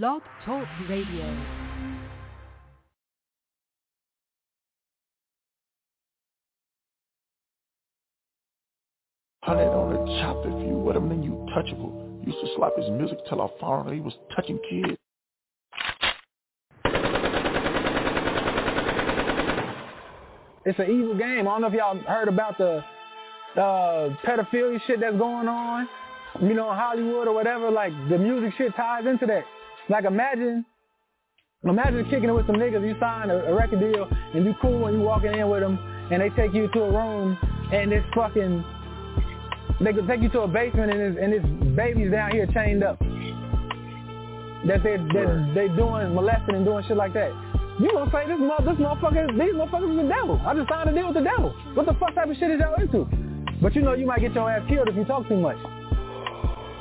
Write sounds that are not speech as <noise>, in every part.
Blog Talk Radio. Hundred on a chopper view with him and you touchable. Used to slap his music till I found out he was touching kids. It's an evil game. I don't know if y'all heard about the uh, pedophilia shit that's going on, you know, in Hollywood or whatever. Like the music shit ties into that. Like imagine, imagine kicking it with some niggas. You sign a, a record deal and you cool and you walking in with them and they take you to a room and it's fucking, they could take you to a basement and it's, and it's babies down here chained up. That they that they doing molesting and doing shit like that. You gonna say this mother, this motherfucker, these motherfuckers is the devil. I just signed a deal with the devil. What the fuck type of shit is y'all into? But you know you might get your ass killed if you talk too much.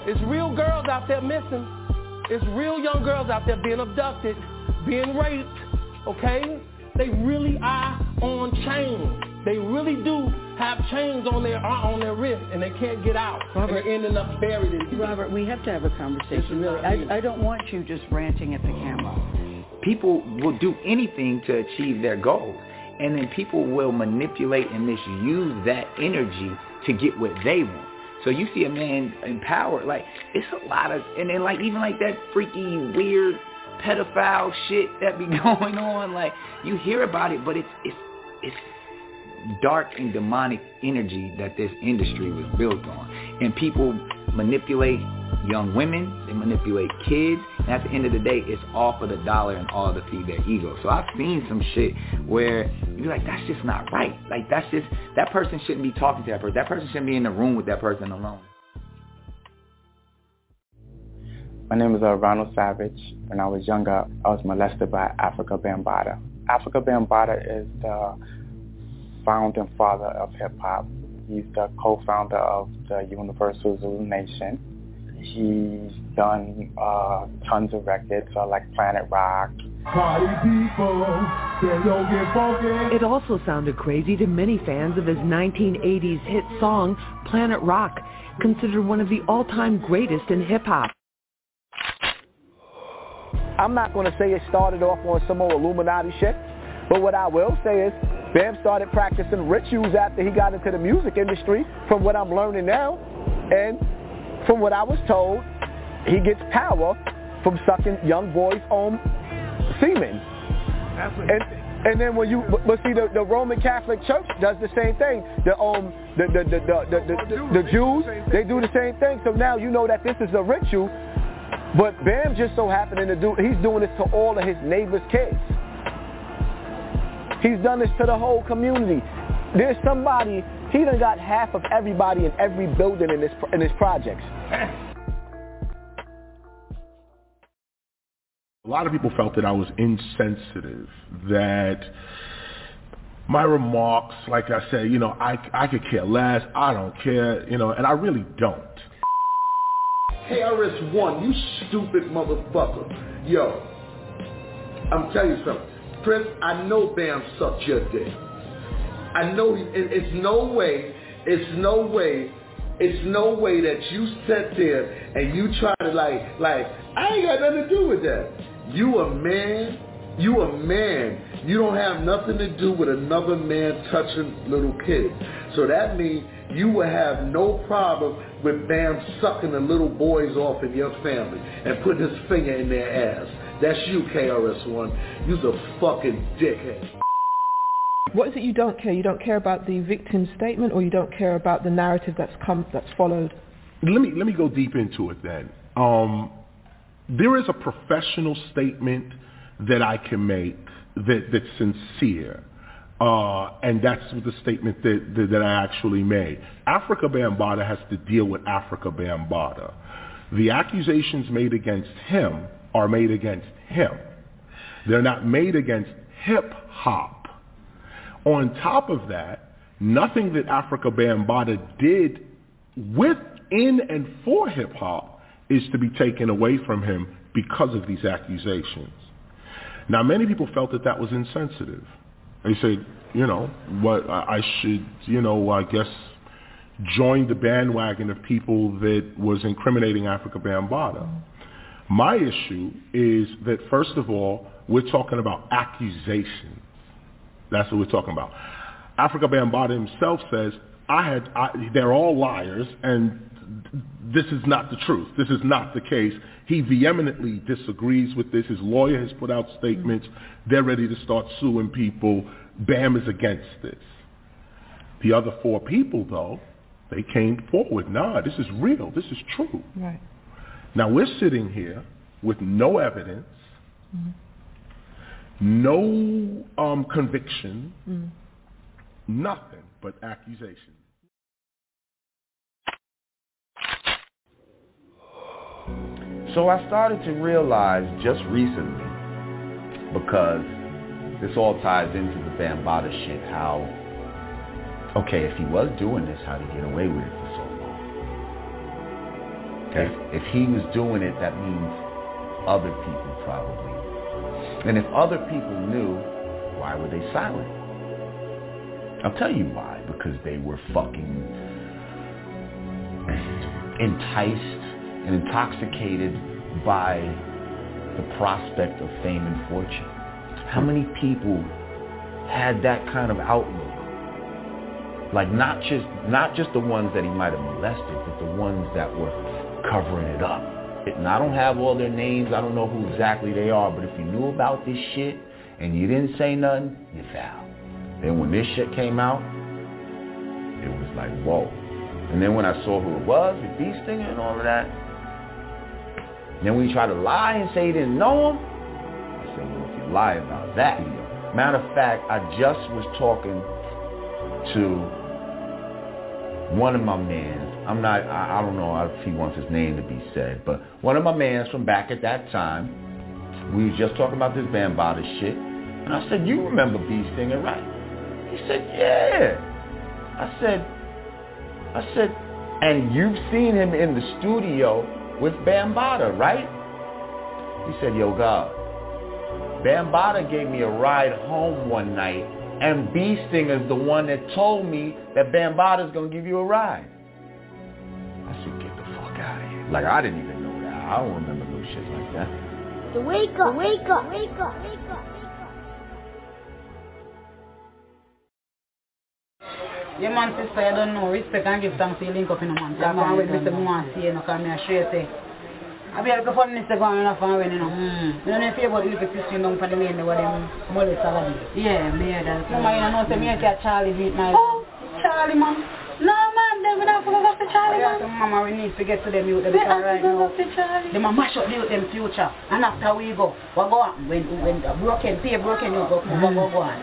It's real girls out there missing. It's real young girls out there being abducted, being raped, okay? They really are on chains. They really do have chains on their uh, on their wrist and they can't get out. Robert, and they're ending up buried in Robert, we have to have a conversation. Really, I, I don't want you just ranting at the camera. People will do anything to achieve their goals. And then people will manipulate and misuse that energy to get what they want. So you see a man empowered, like it's a lot of, and then like even like that freaky weird pedophile shit that be <laughs> going on. Like you hear about it, but it's it's it's dark and demonic energy that this industry was built on, and people manipulate young women, they manipulate kids, and at the end of the day, it's all for the dollar and all to feed their ego. So I've seen some shit where you're like, that's just not right. Like that's just, that person shouldn't be talking to that person. That person shouldn't be in the room with that person alone. My name is uh, Ronald Savage. When I was younger, I was molested by Afrika Bambaataa. Afrika Bambaataa is the founding father of hip-hop. He's the co-founder of the Universal Zulu Nation. He's done uh, tons of records uh, like Planet Rock. Party people, get. It also sounded crazy to many fans of his 1980s hit song, Planet Rock, considered one of the all-time greatest in hip-hop. I'm not going to say it started off on some old Illuminati shit, but what I will say is Bam started practicing rituals after he got into the music industry, from what I'm learning now. And from what I was told, he gets power from sucking young boys' own semen. And, and then when you, but, see, the, the Roman Catholic Church does the same thing. The um, the the the the, the, the, the Jews, they do the same thing. So now you know that this is a ritual. But Bam just so happening to do, he's doing this to all of his neighbors' kids. He's done this to the whole community. There's somebody, he done got half of everybody in every building in this in his projects. A lot of people felt that I was insensitive, that my remarks, like I said, you know, I, I could care less, I don't care, you know, and I really don't. KRS-One, you stupid motherfucker. Yo, I'm telling you something. Prince, I know Bam sucked your dick. I know it, it's no way, it's no way, it's no way that you sit there and you try to like, like, I ain't got nothing to do with that. You a man, you a man. You don't have nothing to do with another man touching little kids. So that means you will have no problem with Bam sucking the little boys off in your family and putting his finger in their ass. That's you, KRS-One. You's a fucking dickhead. What is it you don't care? You don't care about the victim's statement or you don't care about the narrative that's come, that's followed? Let me, let me go deep into it then. Um, there is a professional statement that I can make that, that's sincere. Uh, and that's the statement that, that, that I actually made. Afrika Bambaataa has to deal with Afrika Bambaataa. The accusations made against him are made against him. They're not made against hip hop. On top of that, nothing that Afrika Bambaataa did within and for hip hop is to be taken away from him because of these accusations. Now, many people felt that that was insensitive. They said, you know, what I should, you know, I guess join the bandwagon of people that was incriminating Afrika Bambaataa. My issue is that first of all, we're talking about accusations. That's what we're talking about. Afrika Bambaataa himself says, I had, I, they're all liars and this is not the truth. This is not the case. He vehemently disagrees with this. His lawyer has put out statements. They're ready to start suing people. Bam is against this. The other four people, though, they came forward. Nah, this is real. This is true. Right. Now we're sitting here with no evidence, mm-hmm. No um, conviction, mm-hmm. nothing but accusations. So I started to realize just recently, because this all ties into the Bambaataa shit, how, okay, if he was doing this, how did he get away with it for so long? If, if he was doing it, that means other people probably. And if other people knew, why were they silent? I'll tell you why. Because they were fucking enticed and intoxicated by the prospect of fame and fortune. How many people had that kind of outlook? Like not just not just the ones that he might have molested, but the ones that were covering it up. And I don't have all their names. I don't know who exactly they are, but if you knew about this shit and you didn't say nothing, you foul. Then when this shit came out, it was like, whoa. And then when I saw who it was, with Bee Stinger and all of that, then when you try to lie and say you didn't know him, I said, well, if you lie about that. Matter of fact, I just was talking to one of my mans. I'm not, I, I don't know if he wants his name to be said, but one of my mans from back at that time, we was just talking about this Bambaataa shit. And I said, you remember Bee Stinger, right? He said, yeah. I said, I said, and you've seen him in the studio with Bambaataa, right? He said, yo, God, Bambaataa gave me a ride home one night, and Bee Stinger's the one that told me that Bambaataa's going to give you a ride. I said, get the fuck out of here. Like, I didn't even know that. I don't remember no shit like that. The wake up, wake up, wake up, wake up. Yeah, man, sister, I don't know. Respect and give thanks to you link up in a man. That's why when me say, I want to see you, because I straight say, I be able to find Mr. Gwan enough and when, you know. Mm. You know, if you about the little sister down for the lane, they were them molest already. Yeah, me hear that. Mama, you know, say me hear Charlie beat my... Oh, Charlie, man. No, man, them we don't forget to Charlie, man. Mama, we need to get to them youth because right now, them a mash up the youth, them future. And after we go, what go on? When, when broken, pay broken, you go, mm. go, go on.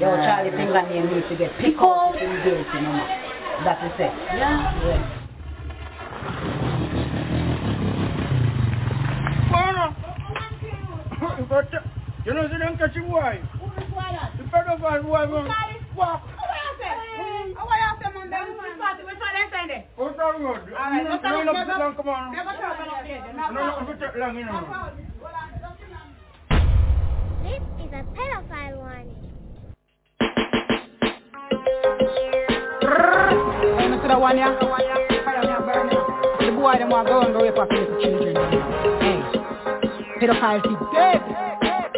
Yo, Charlie fingernail needs to get picked up in days, you know. That is it. Yeah. yeah. You know, they don't catch you boy. The pedophile boy, man. Walk. How are you saying, man? Which part, which part they saying there? What's that road? Alright, no, what's that road? Never, come on. Never talk about it. No, no, no, take long, you know. This is a pedophile warning. Hey, you see one, yeah? The boy, them want to go and go rape up little children. Hey, pedophile is dead.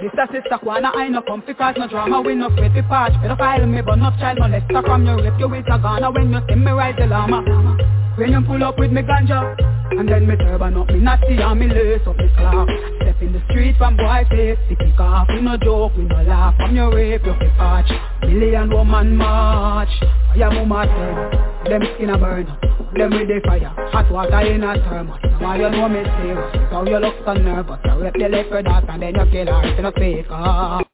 Sister, sister, Kuanna, I no come because no drama, we no afraid to patch. Pedophile me, but no child molester from your rape, you with a Ghana when you see me ride the llama. When you pull up with me ganja, and then me turban up, me natty and me lace up me clock. Step in the street from boy face, the kick off, we no joke, we no laugh. From your rape, you fi patch. Million woman march. Fire mama turn, them skin a burn. Them with the fire, hot water in a thermos. Now you know me serious, so you look so nervous. I rip the left for and then you kill her, it's no fake.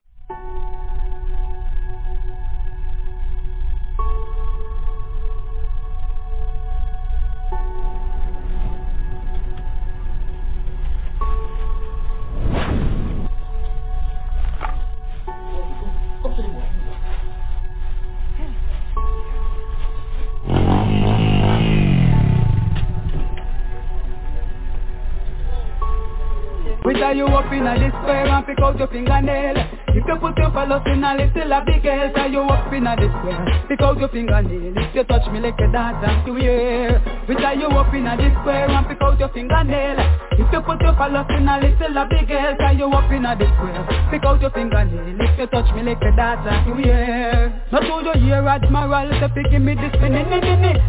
Whether you up in a despair and pick out your fingernail. If you put your fellows in a little big hell you up in a despair, pick out your fingernail. If you touch me like a dance and to hear Whether you up in a despair and pick out your fingernail. If you put your phallus in a little a big tie you up in a square. Pick out your fingernail, if you touch me like a data, you hear. Not to the hear Admiral, say pick me this spinning,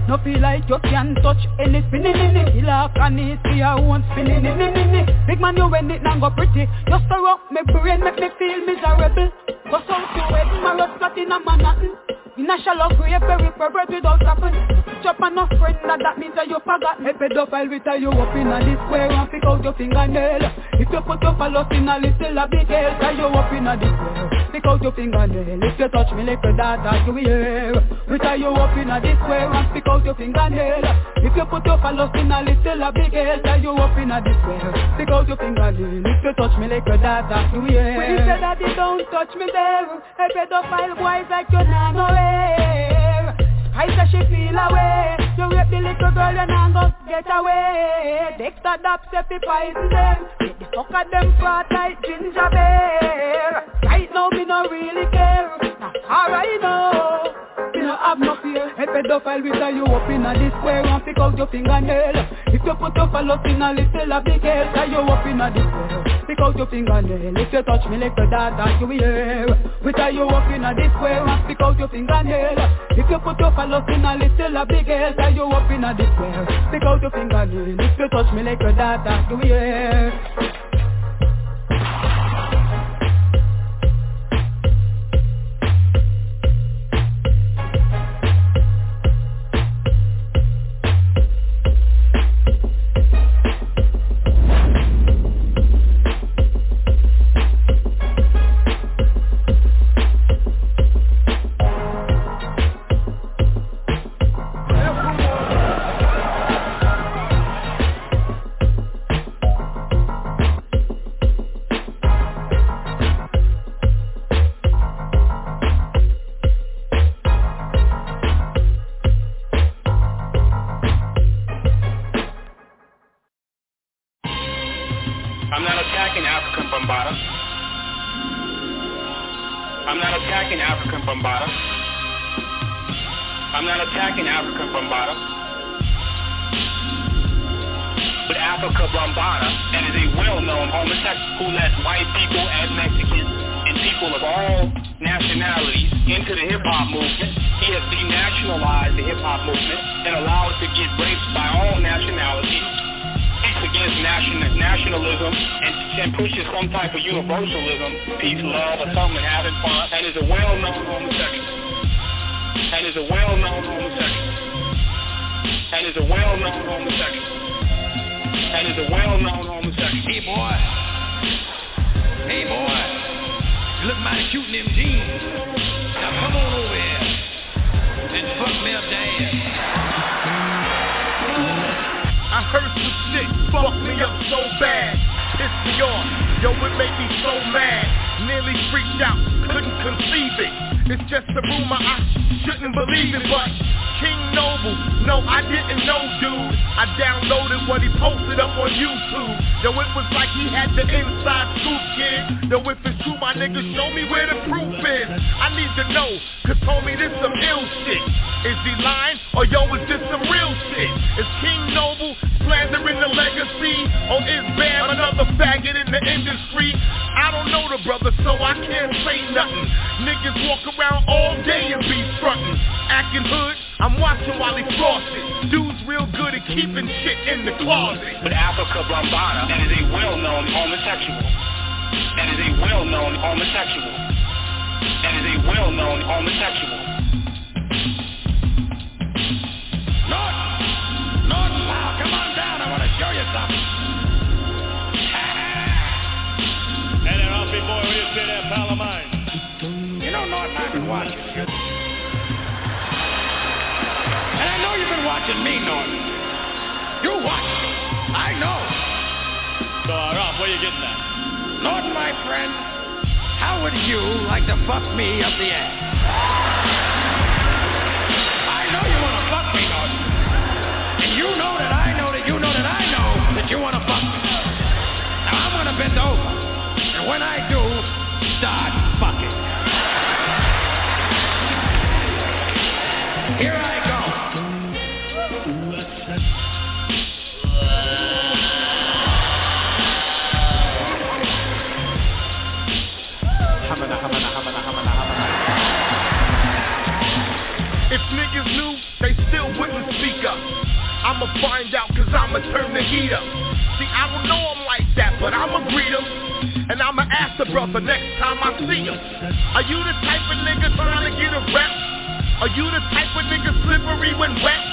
no feel like you can touch any spinning, killer can see I won't spinning, big man you when it now go pretty, you stir up my brain, make me feel miserable. Go south to Edinburgh, flat in a Manhattan. In a shallow grave, very pervert without stopping. Chop on a friend, that, that means that you forgot. A pedophile will tie you up in a this square and pick out your fingernail. If you put your phallus in a little a big hell, tie you up in a this square. Pick out your fingernail. If you touch me like a data, you hear. We tie you up in a this square and pick out your fingernail. If you put your phallus in a little a big hell, tie you up in a this square. Pick out your fingernail. If you touch me like a data, you will hear. We say that you don't touch me there. A pedophile boys like you nah aware. I say she feel away You rape the little girl and I go get away. Dexter Dap say fi poison them. Get the fuck of them fat like ginger bear. Right now me no really care. Not alright now no have no fear A pedophile will tie you up in a this square And pick out your fingernail. If you put your phallus in a little a big hell Tie you up in a this square Pick out your fingernail. If you touch me like a data you will hear We tie you up in a this square And pick out your fingernail. If you put your phallus in a little a big hell Tie you up in a this square Pick out your fingernail. If you touch me like a data you hear or is Bam another faggot in the industry? I don't know the brother, so I can't say nothing. Niggas walk around all day and be frontin', acting hood. I'm watching while he floss it. Dude's real good at keeping shit in the closet. But Afrika Bambaataa, that is a well-known homosexual. That is a well-known homosexual. That is a well-known homosexual. Alfie boy, what you say there, pal of mine? You know, Norton, I've been watching you. And I know you've been watching me, Norton. You watch me. I know. So, uh, Ralph, where you getting at? Norton, my friend, how would you like to fuck me up the ass? I know you want to fuck me, Norton. And you know that I know that you know that I know that you want to fuck me. Now I'm going to bend over. And when I Here I go. If niggas knew, they still wouldn't speak up. I'ma find out cause I'ma turn the heat up. See, I don't know him like that, but I'ma greet him. And I'ma ask the brother next time I see him. Are you the type of nigga trying to get a? Are you the type of nigga slippery when wet?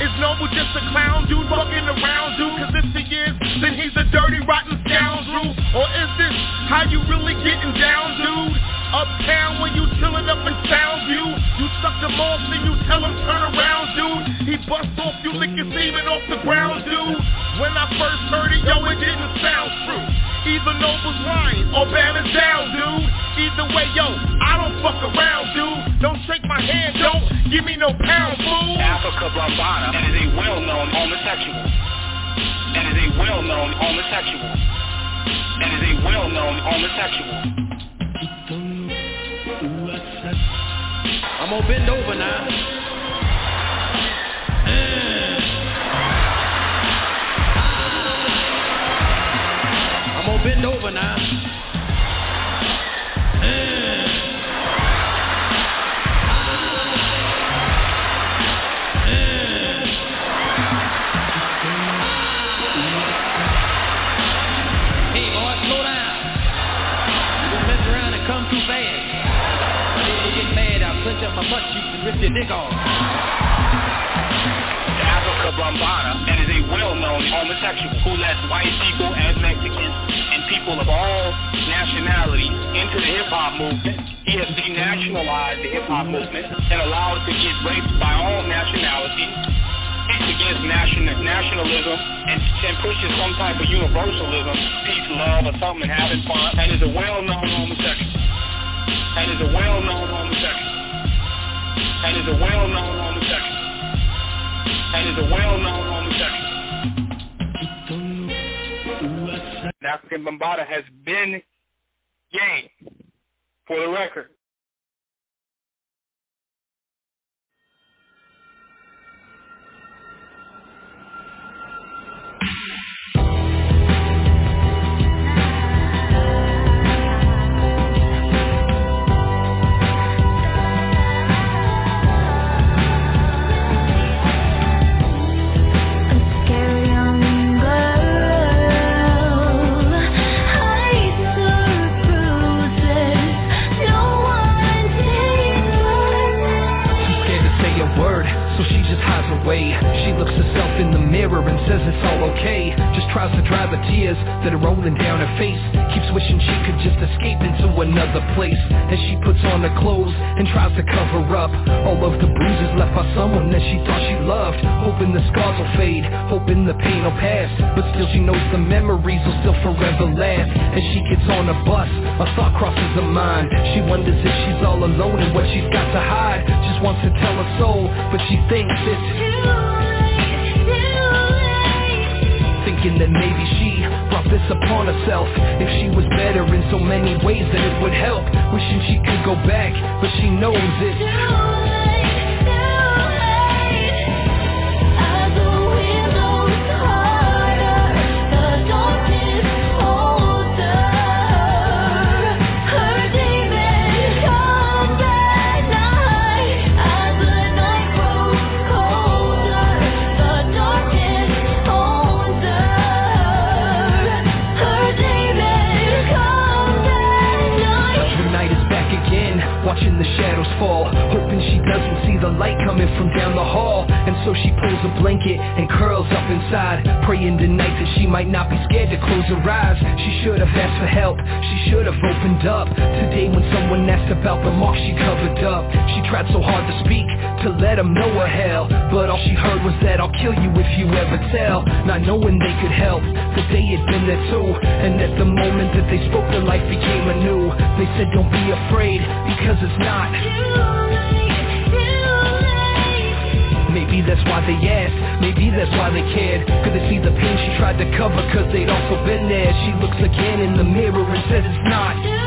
Is Noble just a clown dude fucking around dude? Cause if he is, then he's a dirty rotten scoundrel. Or is this how you really getting down, dude? Uptown when you chillin' up in Soundview You suck him off then you tell him turn around, dude. He bust off you lick your semen off the ground, dude. When I first heard it, yo, it didn't sound true. Either Noble's lying or Bam is down, dude. Either way, yo, I don't fuck around, dude. Don't shake my hand, don't give me no pound, fool. Afrika Bambaataa and is a well-known homosexual. And is a well-known homosexual. And is a well-known homosexual I'm gonna bend over now. Mm. I'm gonna bend over cheeks and rip your dick off. Afrika Bambaataa and is a well-known homosexual who lets white people and Mexicans and people of all nationalities into the hip-hop movement. He has denationalized the hip-hop movement and allowed it to get raped by all nationalities. It's against national, nationalism and, and pushes some type of universalism, peace, love, or something, and having fun, and is a well-known homosexual. And is a well-known homosexual. And is a well-known homosexual and is a well-known homosexual. African Bambaataa has been gay, for the record. Looks herself in the mirror and says it's all okay. Just tries to dry the tears that are rolling down her face. Keeps wishing she could just escape into another place. As she puts on her clothes and tries to cover up all of the bruises left by someone that she thought she loved. Hoping the scars will fade, hoping the pain will pass. But still she knows the memories will still forever last. As she gets on a bus, a thought crosses her mind. She wonders if she's all alone and what she's got to hide. Just wants to tell her soul, but she thinks it's Thinking that maybe she brought this upon herself. If she was better in so many ways that it would help. Wishing she could go back, but she knows it's the shadows fall Hoping she doesn't see the light coming from down the hall. And so she pulls a blanket and curls up inside Praying tonight that she might not be scared to close her eyes. She should have asked for help, she should have opened up. Today when someone asked about the mark she covered up. She tried so hard to speak, to let them know her hell But all she heard was that I'll kill you if you ever tell. Not knowing they could help, that they had been there too. And at the moment that they spoke their life became anew. They said don't be afraid, because it's not Maybe that's why they asked, maybe that's why they cared. Could they see the pain she tried to cover cause they'd also been there? She looks again in the mirror and says it's not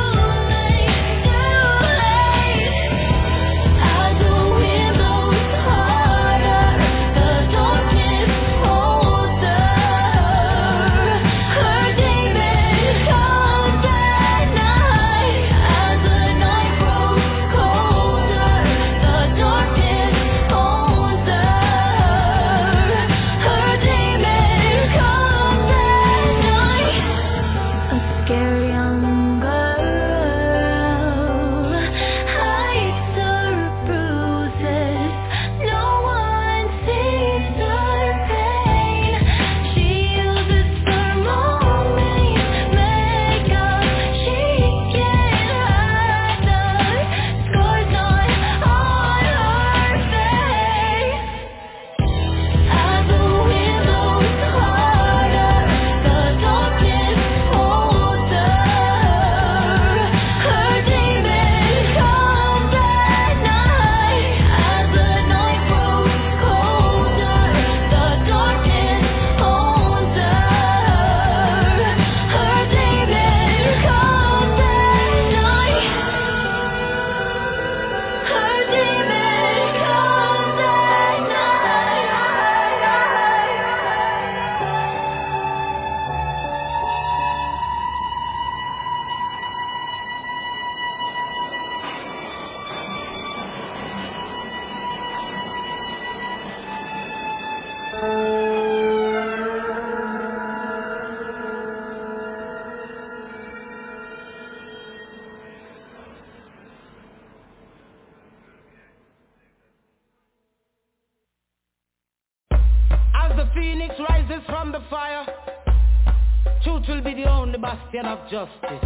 justice.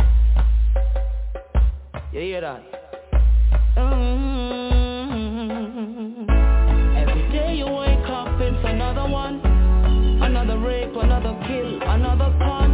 You hear that? Mm-hmm. Every day you wake up, it's another one, another rape, another kill, another pun.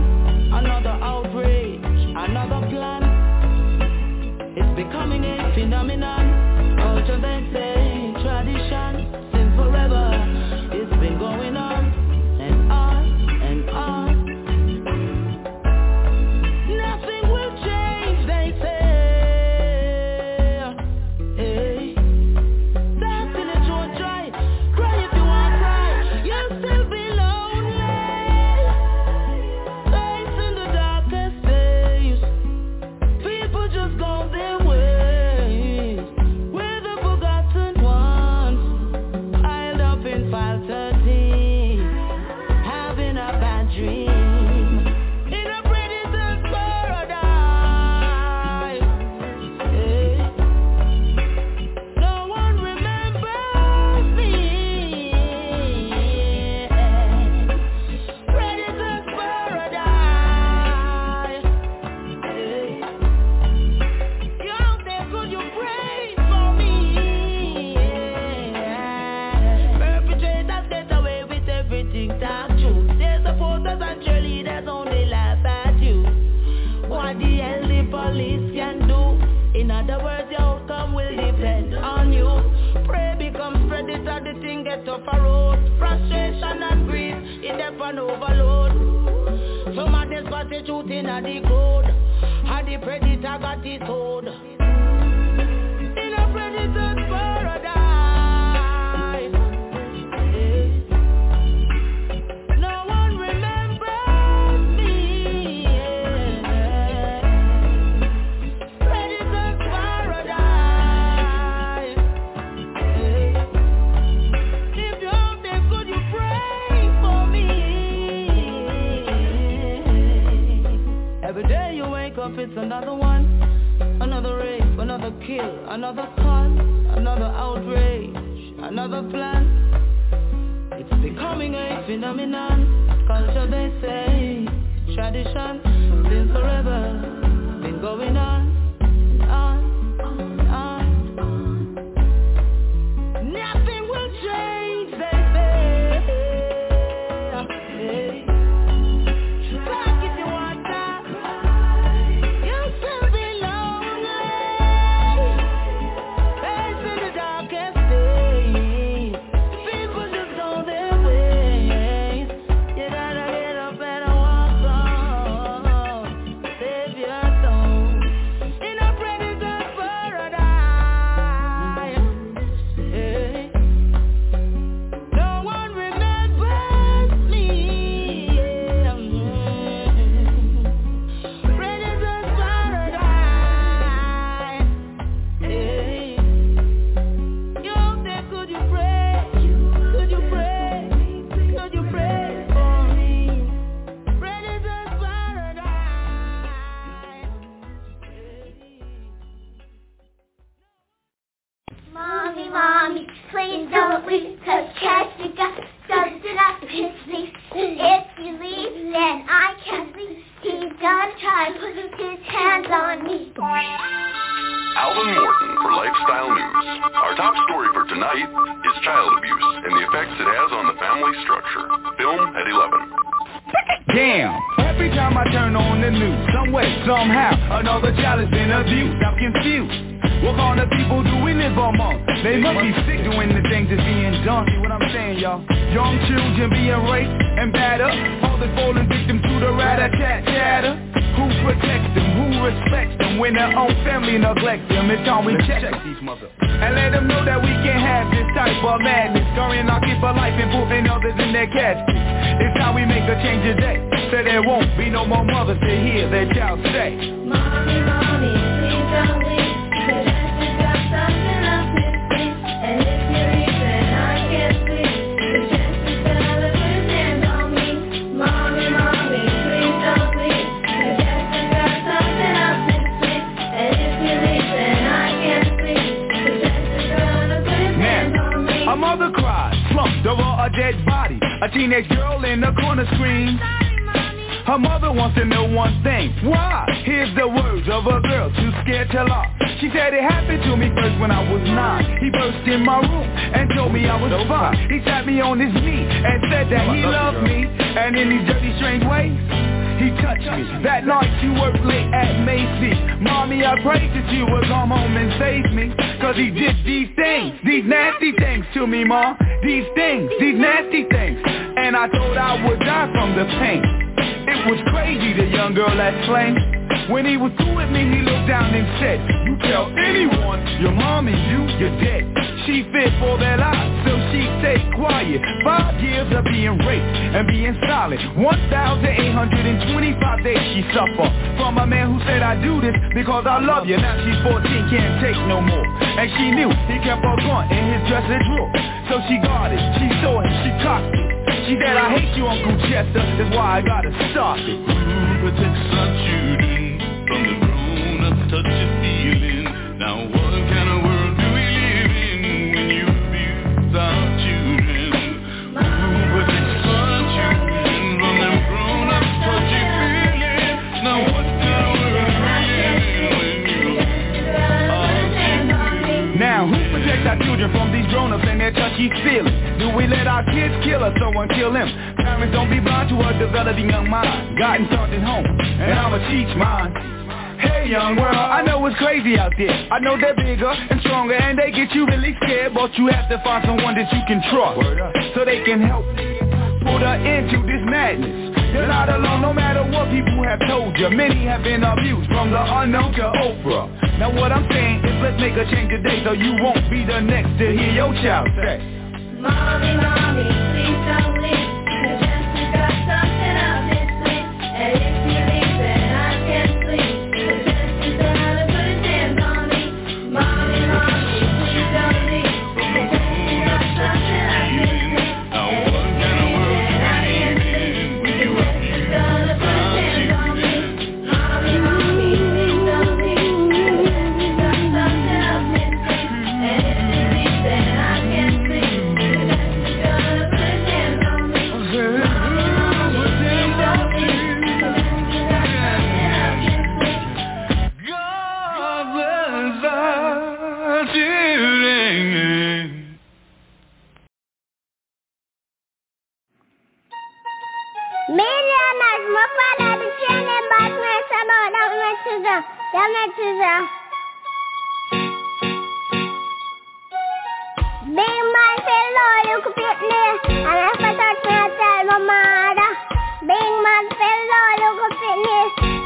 and being solid. 1,825 days she suffer. From a man who said I do this because I love you. Now she's 14, can't take no more. And she knew he kept her going in his dresser drawer So she guarded, she saw it, she cocked it. She said I hate you Uncle Chester, that's why I gotta stop it. Who protects our children from the grown-ups touch feeling? Now children from these grown-ups and their touchy feelings? Do we let our kids kill us, someone kill them? Parents don't be blind to a developing young mind. God and something home, and I'ma teach mine. Hey young world, I know it's crazy out there I know they're bigger and stronger and they get you really scared But you have to find someone that you can trust So they can help you put her into this madness you're not alone no matter what people have told you Many have been abused from the unknown to Oprah. Now what I'm saying is let's make a change today So you won't be the next to hear your child say. Mommy, mommy, please don't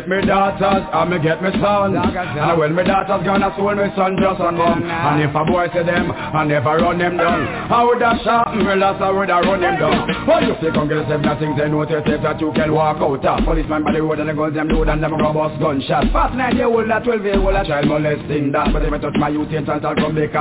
get me daughters and me get me sons. And when me daughters gone, I soul me son just a come. And if a boy say them, I never run them down. I would have shot me last, I would have run them down. Oh, you feel come get a seven things they know to yourself that you can walk out of. Policeman by the road and the guns them load and them go bust gunshot. Fast nine year old, a twelve year old, a child molesting that. But if I touch my youth, and I'll come back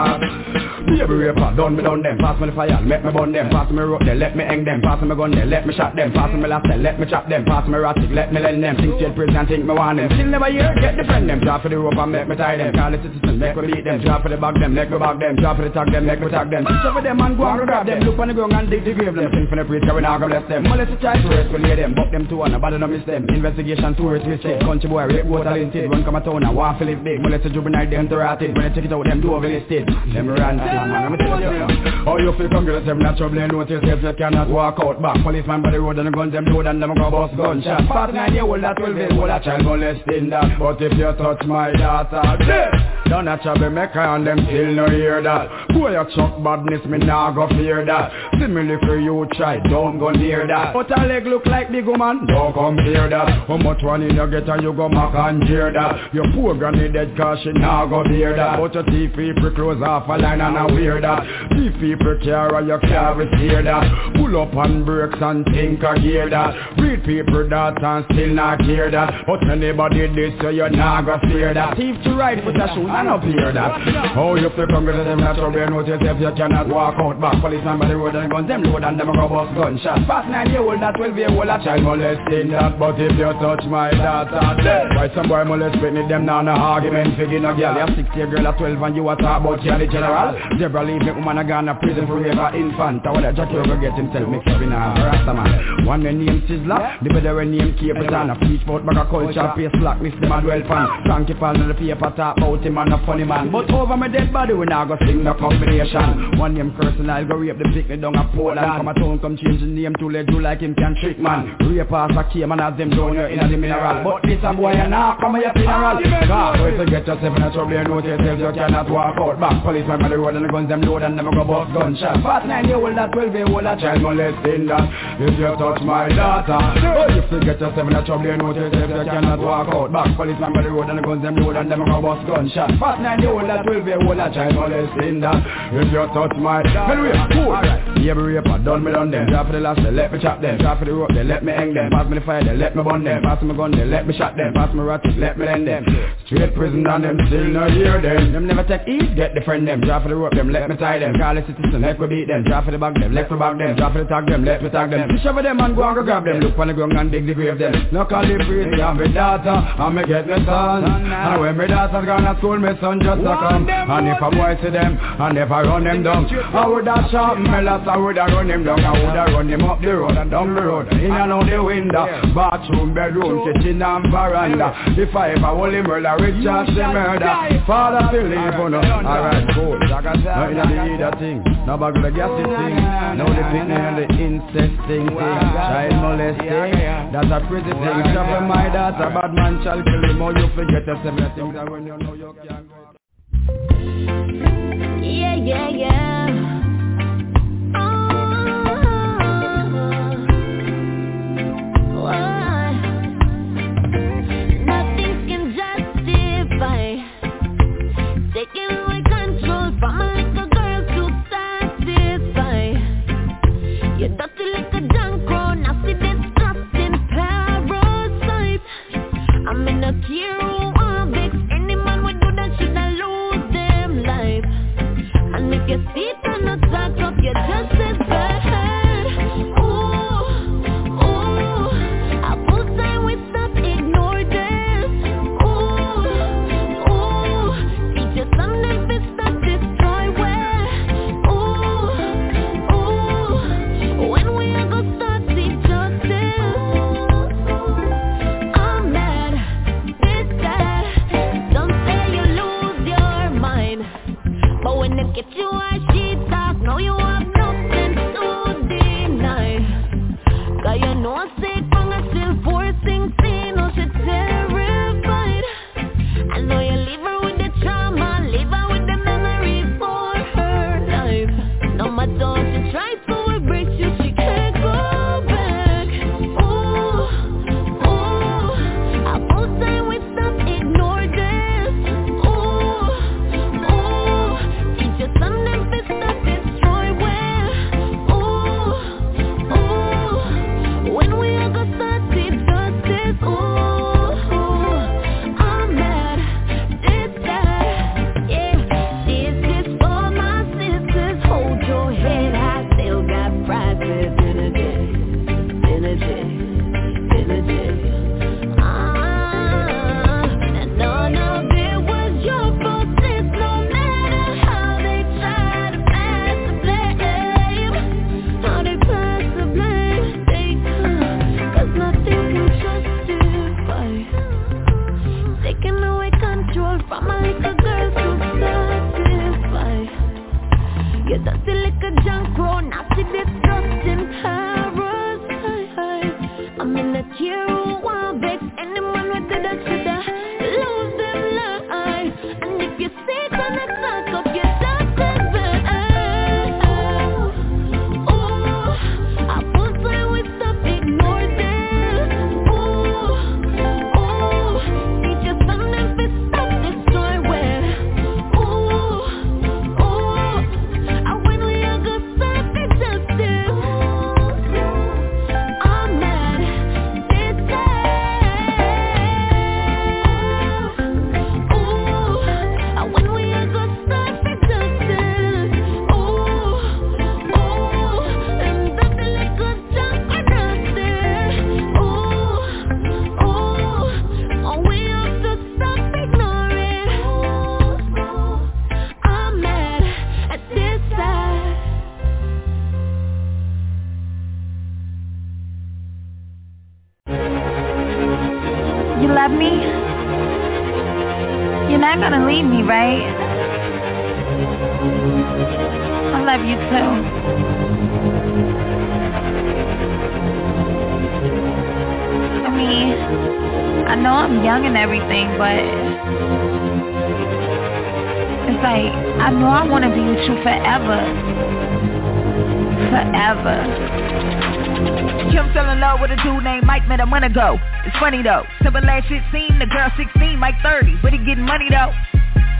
Baby raper, done me done them. Pass me the fire, let me burn them. Pass me rope, they let me hang them. Pass me gun, they let me shot them. Pass me last, they let me chop them. Pass me ratchet, let me lend them. Think straight prison, think me want them. Still never hear, get defend them. Drop for the rope and make me tie them. Call the citizen, make me beat them. Drop for the bag them, make me bag them. Drop for the tag them, make me tag them. Switch over them and go and grab them. Look on the ground and dig the grave them. Sing for the priest, we now go bless them. Molest the child, to rescue them. Buck them two and nobody no miss them. Investigation, tourist mistake. Country boy, rape, water, linted. Run come a town and waffle it big. Molest the juvenile, them to rotted. When they check it out, them do over listed. Them run, man, you. Oh, you feel come get them not trouble notice if you cannot walk out back. Policeman by the road and the guns them load and them go bust gunshot. Fat nine year old, that will be old, a child molesting that. But if you touch my daughter, dead. Don't a trouble maker and them still no hear that. Boy, you chuck badness, me nah go fear that. Similarly for you try, don't go near that. But a leg look like big woman, don't come near that. How much one in you get and you go mock and jeer that. Your poor granny dead cause she nah go hear that. But your thief people close off a line and a wear that. Thief people care or you can't steer that. Pull up on brakes and think a gear that. Read people that and still not hear that. But anybody this so you nah go fear that. Thief to ride with a shoe and up hear that. Oh, you feel come to them not trouble and notice if you cannot walk out back. Policeman by the road and guns them load and them go bust gunshot. Fast nine year old that twelve year old a child molesting that. But if you touch my daughter, dead. Right some boy molest me them now no argument figure no girl. You have six year girl at twelve and you a talk about you the general. Zebra leave me woman a gone to prison for rape a infant. I wanna Jack go get himself mixed up in a rasta man. One man named Sizzla, the better one named Capitan. A preach about bag of culture, face slack, miss them a dwell fan. Frankie fall in the paper talk about him and a funny man. But over my dead body we now go sing the combination. One name cursing, I'll go rape the pick me down a Poland. Come a town, come change the name to let you like him can trick man. Rape ass a came and have them down here in the mineral. But this a boy and now come here funeral. God, wait to get yourself in a trouble, you know yourself you cannot walk out back. Policeman by the road and the guns them load and them go bust gunshot. Fast nine year old, that twelve year old, a child molesting that. If you touch my daughter, oh, you forget yourself in a trouble, you know yourself you cannot walk out back. Policeman by the road and the guns them load and them go bust gunshot. Fast nine year old, that twelve year old, a child molesting that. If you touch my, anyway, cool. Yeah, me rape, done me done them. Drop for the last, they let me chop them. Drop for the rope, they let me hang them. Pass me the fire, they let me burn them. Pass me gun, they let me shot them. Pass me ratchet, let me lend them. Straight prison and them still no hear them. Them never take ease, get the friend them. Drop for the rope, them let me tie them. Call the citizen, let me beat them. Drop for the bag them, let me bag them. Drop for the tag them, let me tag them. Fish over them and go and go grab them. Look on the ground and dig the grave them. No call the priest, I'm my daughter, and me get my son. And when my daughter gone to school, my son just a come. And if a boy see them, and if I run them down, I would have shot me last, I would have run him down. I would have run him up the road and down the road. In and out the window, bathroom, bedroom, kitchen and veranda. If I ever hold him murder, Richard say murder. Father feel leave on us. Alright, cool. Now in the other thing, now to the gassy thing. Now the picnic and the incest thing, thing. Child molesting, that's a pretty thing. Trouble my daughter, bad man shall kill him. Or you forget the seven things that when you know you can't go. Yeah, yeah, yeah. You're dirty like a junk to be trusted forever, forever. Kim fell in love with a dude named Mike met a month ago. It's funny though. Simple ass shit seem the girl 16, Mike 30, but he getting money though.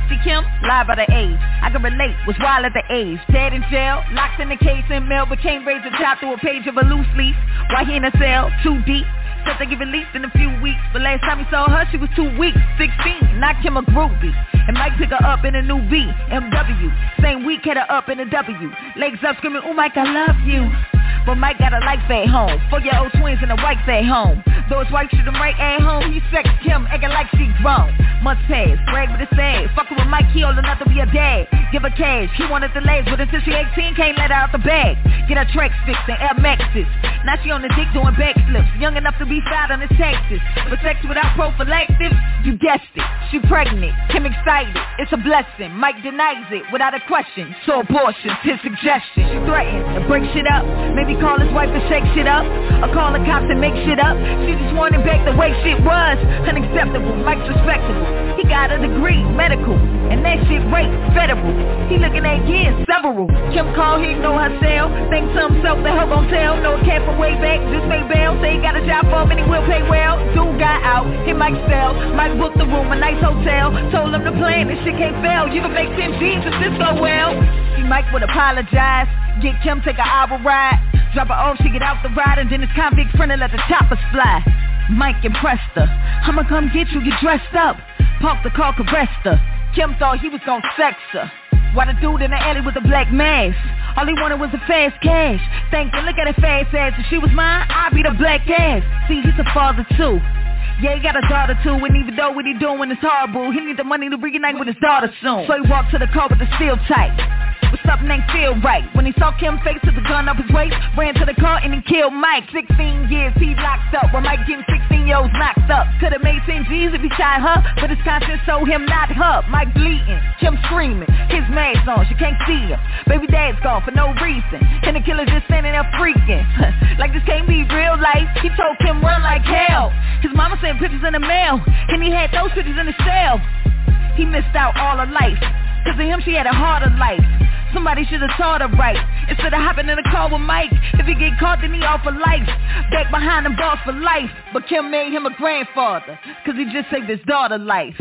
See Kim, lie by the age. I can relate, was wild at the age. Dead in jail, locked in the case in mail, but can't raise a child through a page of a loose leaf. Why he in a cell, too deep. Said they get released in a few weeks, but last time he saw her, she was two weeks, 16. Knocked him a groupie, and Mike pick her up in a new B, MW. Same week, had her up in a W. Legs up screaming, ooh Mike, I love you. But Mike got a life at home. Four-year-old twins and a wife at home. Though his wife should him right at home, he sex Kim, acting like she grown. Months pass, brag with his sad. Fucking with Mike, he old enough to be a dad. Give her cash, he wanted the legs, but until she 18, can't let her out the bag. Get her tracks fixed and Air Maxes. Now she on the dick doing backflips. Young enough to be filed on his taxes. But sex without prophylactics, you guessed it. She pregnant, Kim excited. It's a blessing. Mike denies it without a question. So abortion's his suggestion. She threatened to break shit up. Maybe call his wife and shake shit up. Or call the cops and make shit up. She just wanted back the way shit was. Unacceptable. Mike's respectable. He got a degree, medical. And that shit rate federal. He looking at years, several. Kim called, he know her cell. Think to himself, the hell gon' tell. No cat from way back, just made bail. Say he got a job for him and he will pay well. Dude got out, hit Mike sell. Mike booked the room, a nice hotel. Told him the plan, this shit can't fail. You can make 10 G's if this go well. See, Mike would apologize. Get Kim, take an hour ride. Drop her off, she get out the ride, and then his convict friend let the choppers fly. Mike impressed her. I'ma come get you, get dressed up. Park the car, caressed her. Kim thought he was gonna sex her. While the dude in the alley with the black mask All he wanted was the fast cash Thinking, look at that fast ass If she was mine, I'd be the black ass See, he's a father too yeah, he got a daughter too, and even though what he doing is horrible, he need the money to reunite with his daughter soon. So he walked to the car with the steel tight. But something ain't feel right. When he saw Kim face to the gun up his waist, ran to the car and he killed Mike. 16 years he locked up, while Mike getting 16 year olds knocked up. Could've made 10 G's if he shot her, but his conscience told him not her. Mike bleeding, Kim screaming, his mask on, she can't see him. Baby dad's gone for no reason, and the killer just standing there freaking. <laughs> like this can't be real life. He told Kim run like hell. His mama sent pictures in the mail, and he had those pictures in the cell. He missed out all her life. Cause of him she had a harder life. Somebody should have taught her right. Instead of hopping in a car with Mike. If he get caught then he off for life. Back behind him boss for life. But Kim made him a grandfather. Cause he just saved his daughter life.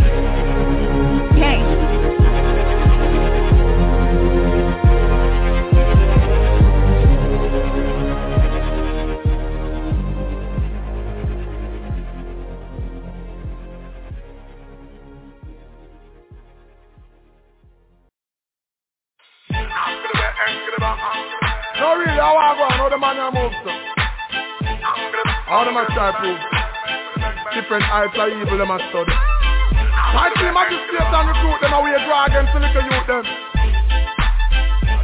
No, really, how I go on? How the man I move to? How the man try prove? Different heights of evil them a study. I see magistrate and recruit them away draw against the little youth them.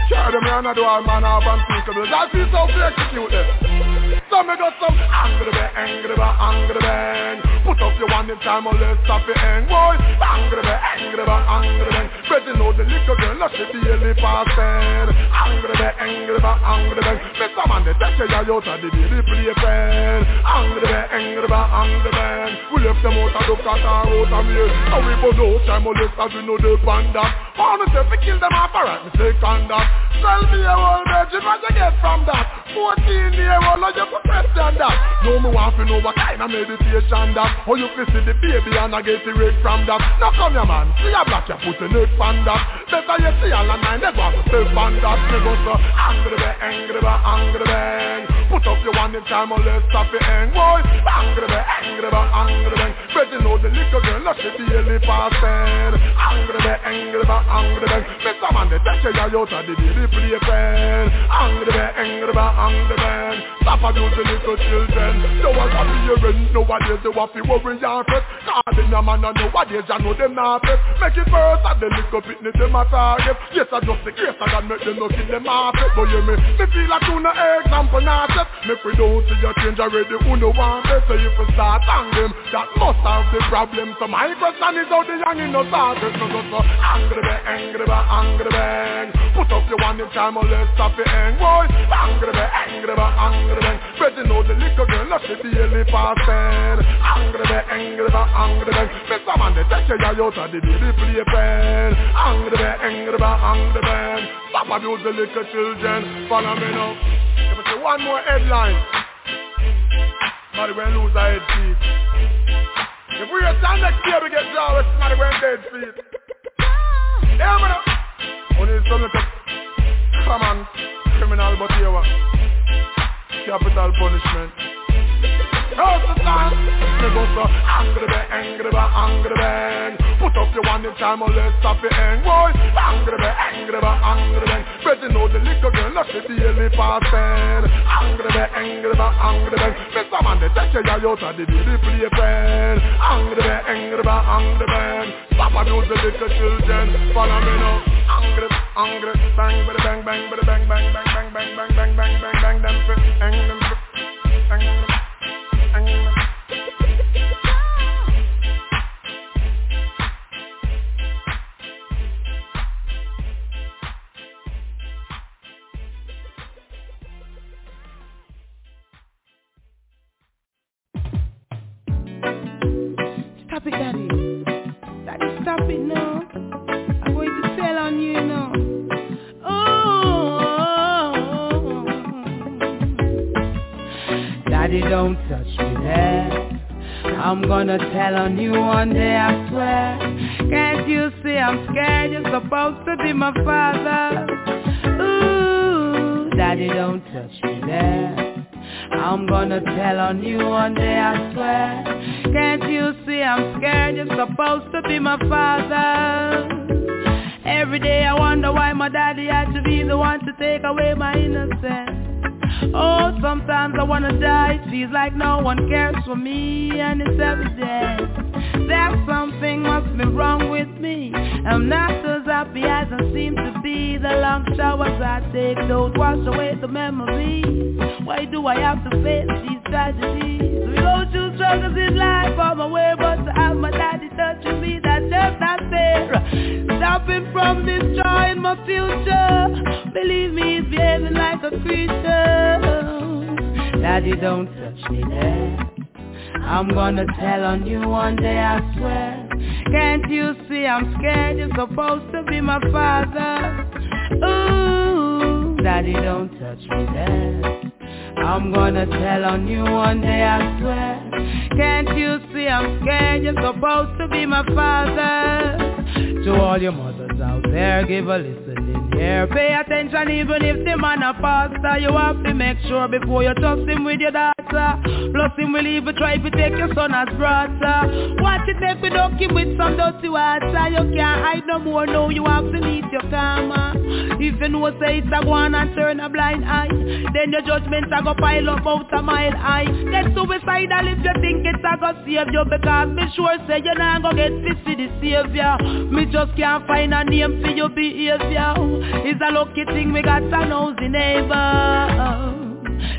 Sure, them here not do all man of unthinkable. I see so to execute them. So me got some angry bang, angry bang, angry bang. Put up your one in time or let's stop it end, boy. Angry bang, angry bang, angry bang. Better know the little girl, not she daily passing. Angry bang, angry bang, angry bang. Mr. Man, they take you out of the baby playpen. Angry bang, angry bang, angry bang. We left them out of the cat and out of me. And we put no time or less as we know the panda. Wanna say we kill them off, alright, me say conduct. 12 year old virgin, what you get from that? 14 year old, you put question that. No me want to know what kind of meditation that. Or you can see the baby and I get the rape from that. Now come here man, see a black you put in it from that. Better you see all the nine, they go and step on that. Me go so angry angry bang, angry bang. Put up your one in time or let's stop it hang, boy. Angry bang, angry bang, angry bang. Better know the little girl, not she daily passing. Angry bang, angry bang, angry bang. Mr. Man, they take you out of the baby the playpen. Angry man, angry man, angry man. Stop abuse the little children. No one have to hear it. Nowadays they want to worry and fret. Calling a man and nowadays you know them not fret. Make it worse and the little pitney them a target. Yes, I just the case I can make them no kill them off it. But you me, me feel like you no example not set. Make we don't see your change already. Who no want better if you start on them. That must have the problem. So my question is how the young in no start it. No, no, so angry bang, angry bang, angry bang. Put up your one time or let's stop it hang, boy. Angry bang, angry bang, angry bang. You know the little girl, not the daily past ten. Angry bang, angry bang, angry bang. Mr. Man, they take you out of the baby playpen. Angry bang, angry bang, angry bang. Stop abuse the little children. Follow me now. Say one more headline, somebody will lose a head feet. If we stand next year, we get draw with somebody wearing dead feet. Yeah, man. Only criminal, but here what? Capital punishment. How's the time? Me go so angry bang, angry bang, angry bang. Put up your one in time or let's stop hang, boy. Angry bang, angry bang, angry bang. Bet you know the little girl not the daily past ten. Angry bang, angry bang, angry bang. Mr. Man, they take out of the daily playpen. Angry bang, angry bang, angry bang. Stop abuse the little children. Follow me now. Angry, angry, bang, bang, bang, bang, bang, bang, bang, bang, bang, bang, bang, bang, bang, bang, bang, them fit, hang them fit, hang them. Stop it, Daddy. Daddy, stop it now. Daddy, don't touch me there. I'm gonna tell on you one day, I swear. Can't you see I'm scared? You're supposed to be my father. Ooh, Daddy, don't touch me there. I'm gonna tell on you one day, I swear. Can't you see I'm scared? You're supposed to be my father. Every day I wonder why my daddy had to be the one to take away my innocence. Oh, sometimes I wanna die. Feels like no one cares for me, and it's evident that something must be wrong with me. I'm not as happy as I seem to be. The long showers I take don't wash away the memories. Why do I have to face these tragedies? Struggles in life on my way, but to have my daddy touching me, that's just not fair. Stopping from destroying my future. Believe me, he's behaving like a creature. Daddy, don't touch me there. I'm gonna tell on you one day, I swear. Can't you see I'm scared? You're supposed to be my father. Ooh, Daddy, don't touch me there. I'm gonna tell on you one day, I swear. Can't you see I'm scared? You're supposed to be my father. To all your mothers out there, give a listening ear. Pay attention even if the man a pastor. You have to make sure before you trust him with your daughter. Plus him will even try to take your son as brother. Watch it if you don't keep with some dirty water. You can't hide no more, no, you have to meet your karma. If you know say it's a one and turn a blind eye, then your judgment a go pile up out a mile high. Get suicidal if you think it's a go save you because me sure say you not go get fit for the savior. Me just can't find a name for your behavior. It's a lucky thing we got a nosy neighbor.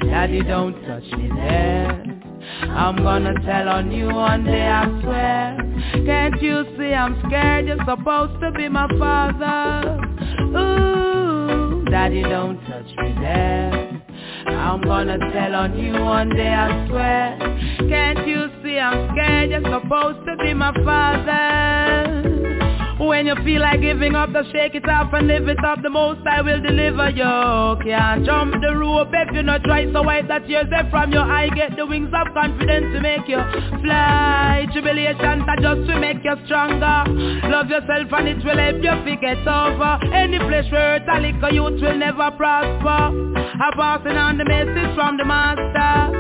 Daddy, don't touch me there. I'm gonna tell on you one day, I swear. Can't you see I'm scared? You're supposed to be my father. Ooh, Daddy, don't touch me there. I'm gonna tell on you one day, I swear. Can't you see I'm scared? You're supposed to be my father. When you feel like giving up, just shake it off and live it up. The most I will deliver you. Can't jump the rope if you not try. So wipe that tears there from your eye. Get the wings of confidence to make you fly. Tribulations are just to make you stronger. Love yourself and it will help you forget over. Any place where it's a liquor youth will never prosper. I'm passing on the message from the master.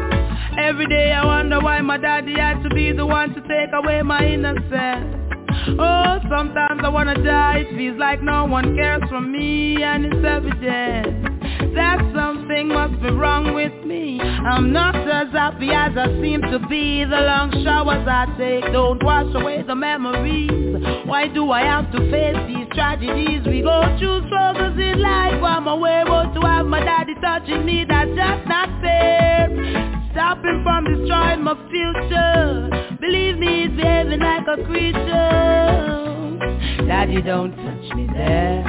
Every day I wonder why my daddy had to be the one to take away my innocence. Oh, sometimes I wanna die, it feels like no one cares for me and it's evident that something must be wrong with me. I'm not as happy as I seem to be. The long showers I take don't wash away the memories. Why do I have to face these tragedies? We go through struggles in life. I'm away but to have my daddy touching me. That's just not fair Stop him from destroying my future. Believe me, he's behaving like a creature. Daddy, don't touch me there.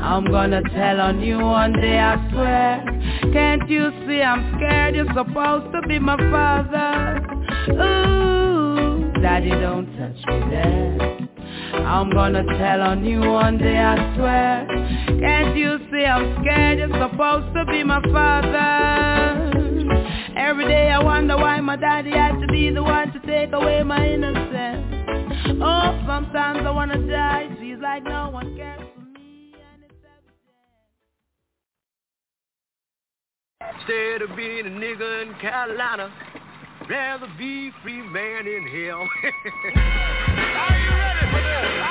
I'm gonna tell on you one day, I swear. Can't you see I'm scared? You're supposed to be my father. Ooh, Daddy, don't touch me there. I'm gonna tell on you one day, I swear. Can't you see I'm scared? You're supposed to be my father Every day I wonder why my daddy had to be the one to take away my innocence Oh, sometimes I wanna die, feels like no one cares for me. Instead of being a nigga in Carolina, rather be free man in hell. <laughs> Are you ready for this?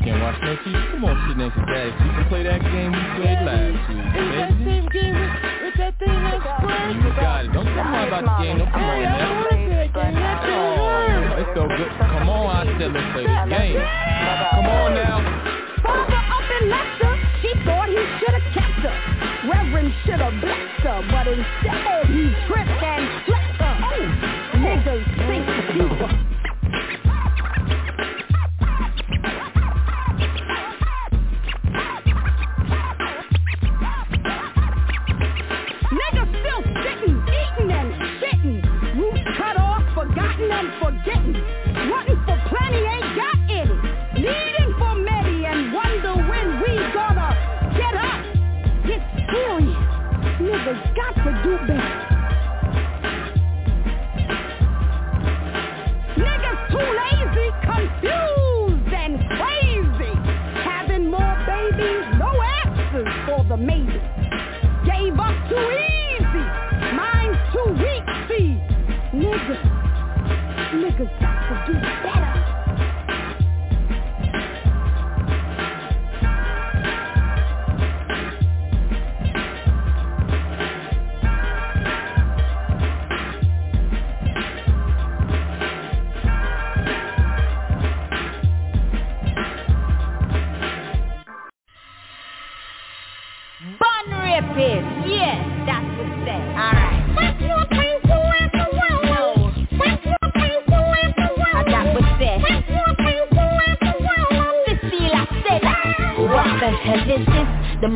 TV? No, I can't watch no TV. Come on, sit next to Daddy. You can play that game we played last week. Is that same game with, with that thing that's square? You got it. Don't come on about the game. Don't come on now. Oh, it's so good. Come on I there. Let's play this game. Come on now. Father up in Leicester, she thought he should've kept her. Reverend should've blessed her, but instead he tripped and slept her. Oh, niggas think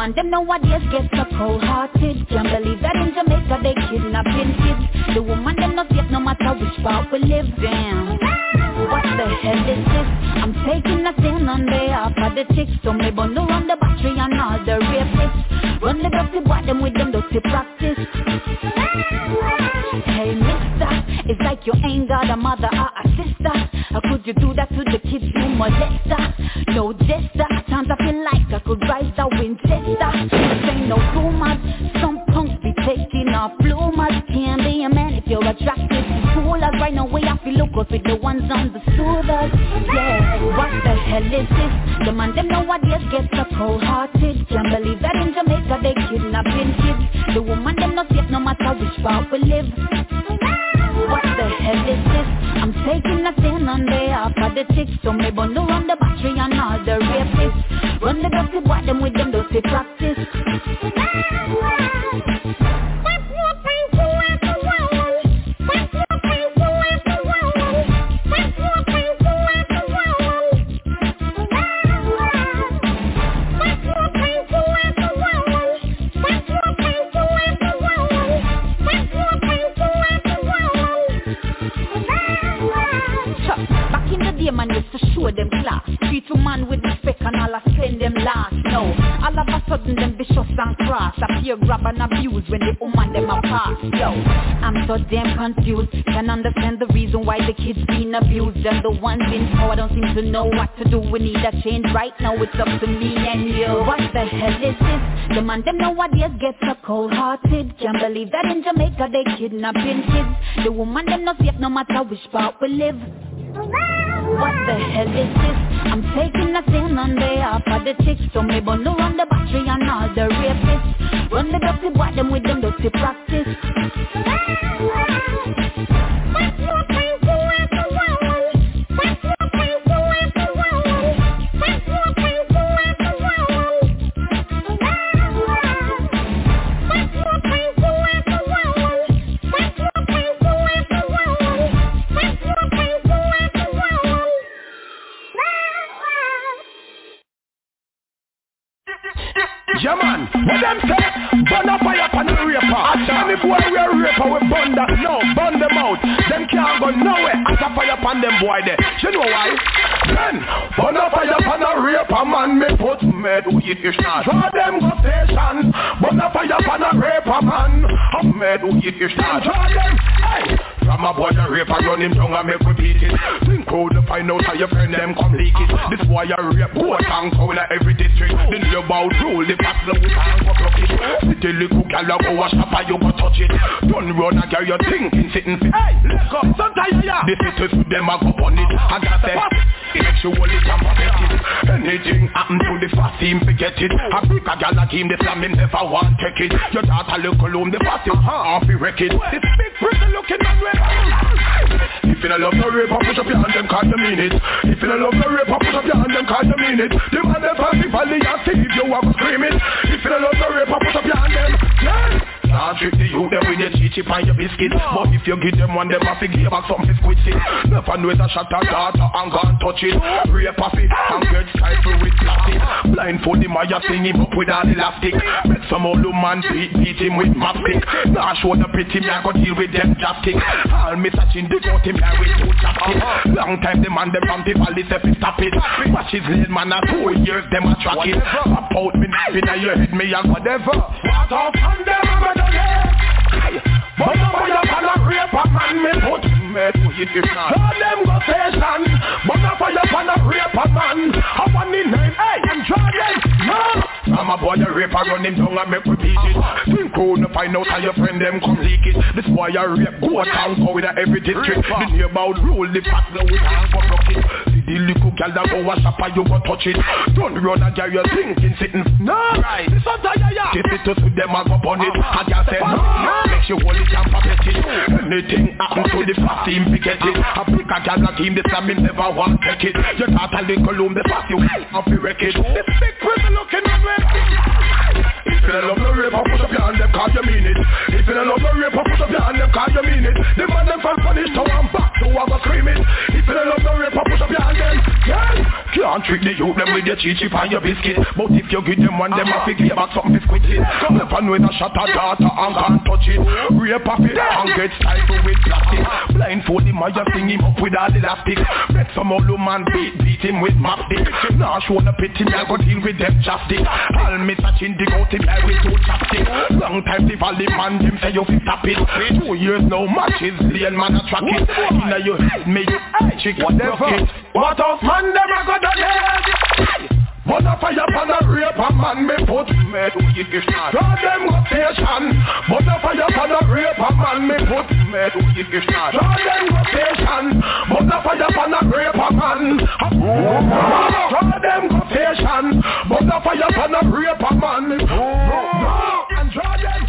man them nowadays show them class. Treat a man with respect and all I send them last. No, all of a sudden them vicious and cross Appear grab and abuse when the woman them a pass Yo, I'm so damn confused. Can't understand the reason why the kids being abused. And the ones in power don't seem to know what to do. We need a change right now, it's up to me and you. What the hell is this? The man them nowadays gets so cold-hearted. Can't believe that in Jamaica they kidnapping kids. The woman them not safe no matter which part we live what the hell is this? I'm taking a stand on behalf of the chicks. So me bun to run the battery and all the rapists. Run the dirty boy them with them dirty practice <laughs> Yeah man, what them say? Burn a fire upon the raper. Any boy we a raper we burn that. No, burn them out. Them can't go nowhere. As a fire upon them boy there. You know why? Then, burn a fire upon a raper man. Me put mad with you shot. Draw them go station. Burn a fire upon a raper man. I'm mad with you shot. Draw them, hey from a boy a rape and run him down and make repeat it. Think crowd to find out how your friend them come leak it. This boy a rape boy and town in every district. The new about rule the pass now with hand go block it. City little gal a go a shop and you go touch it. Don't run and get your thinking sitting fit Hey, let go, sometimes yeah The cities with them a go on it. I got them Make sure all it protect it. Anything happen to the fast team forget it. I pick a gal a team the slam him never want take it. Your daughter look home the fast team uh-huh. half be wreck it. This big pretty looking man if you don't love no rape, push up your hand, them call you mean it. If you don't love no rape, push up your hand, them call you mean it. The man them fancy valley and see if you want to scream it. If you don't love no rape, push up your hand, them. Yeah. Can't trick the youth them with your cheat chip and your biscuit. But if you give them one, them have to give back something squid it Never know it's a shot at data and can't touch it. Rape off it and get stifled with plastic Blindfold him while you sing him up with all elastic. Make some old man beat, beat him with matchstick Now show the me I go deal with them chapstick All me searching the got him here with two chapstick Long time the man them from the valley say fi stop it. Watch his little man a two years them a track it. Pop out me in your head me and whatever. What off on them a it A man me put me to it them go station a a man I'm I'm a boy a rape run him down and make it to find out your come it This boy a go town go with every district The neighborhood rule the fact now we can't go block it See the little girl that go a shop and you go touch it. Don't run and get your thinking sitting. No. Right. This is a yeah yeah. This is to them uh-huh. a go on it. And girl say no Make sure hold it and protect it. Anything happen to the fast team forget it. Uh-huh. A pick a girl a team this time me never want take it. Your daughter little loom the fast you have to wreck it. This big prison looking at me if you love no rape, push up your hand, them cause you mean it. If you love no rape, push up your hand, them cause you mean it. The man them from punish to one back to have a scream it. If you love no rape, push up your hand, them. Yeah. Can't treat the youth them with your cheat chip and your biscuit. But if you give them one, them to give back something squid it. Come up and with a shot at data and can't touch it. Rape off and get stifled with plastic. Blindfold him and just sing him up with all elastic. Bet some old man beat, beat him with matchstick. Now show the pity, I go deal with them chapstick. All me touching the goat him here with two chapstick. Long time the valley man them say you fit tap it. Two years now matches, lane man a track it. Inna your head you chick whatever. What else man them a go done But a fire pan a rape a man me put me to it Draw them go station But a fire pan a rape a man me put me head wicked man. Draw them quotation, mother fire pan a raper man. Draw them quotation, mother fire pan a raper man. And draw them.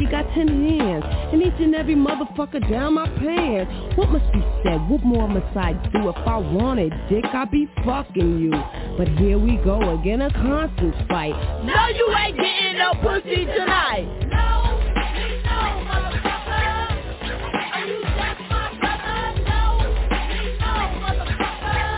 God, like you got ten hands And each and every motherfucker down my pants What must be said? What more must I do? If I wanted dick, I'd be fucking you But here we go again, a constant fight No, you ain't getting no pussy tonight. No, no, motherfucker. Are you deaf, my brother? No, no, motherfucker.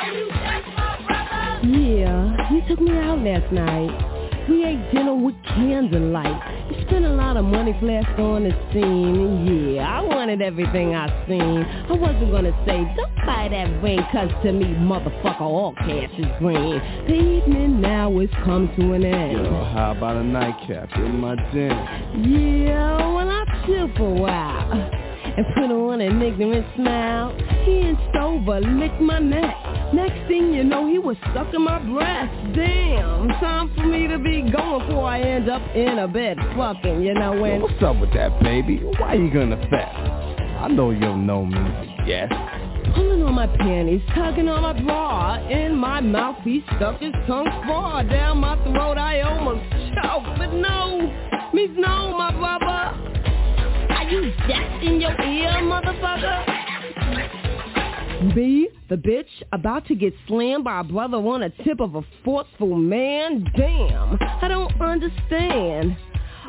Are you deaf, my brother? Yeah, you took me out last night we ate dinner with candlelight. Spent a lot of money flashed on the scene. Yeah, I wanted everything I seen. I wasn't gonna say, don't buy that ring, cause to me, motherfucker, all cash is green. The evening now has come to an end. Yo, how about a nightcap in my den? Yeah, well, I chill for a while and put on an ignorant smile. He inched over, licked my neck. Next thing you know, he was sucking my breast. Damn, time for me to be going before I end up in a bed fucking, you know when. Yo, what's up with that, baby? Why you gonna fast? I know you don't know me, yes. Pulling on my panties, tugging on my bra In my mouth, he stuck his tongue far Down my throat, I almost choked But no, means no, my brother Are you deaf in your ear, motherfucker? Me, the bitch, about to get slammed by a brother on a tip of a forceful man? Damn, I don't understand.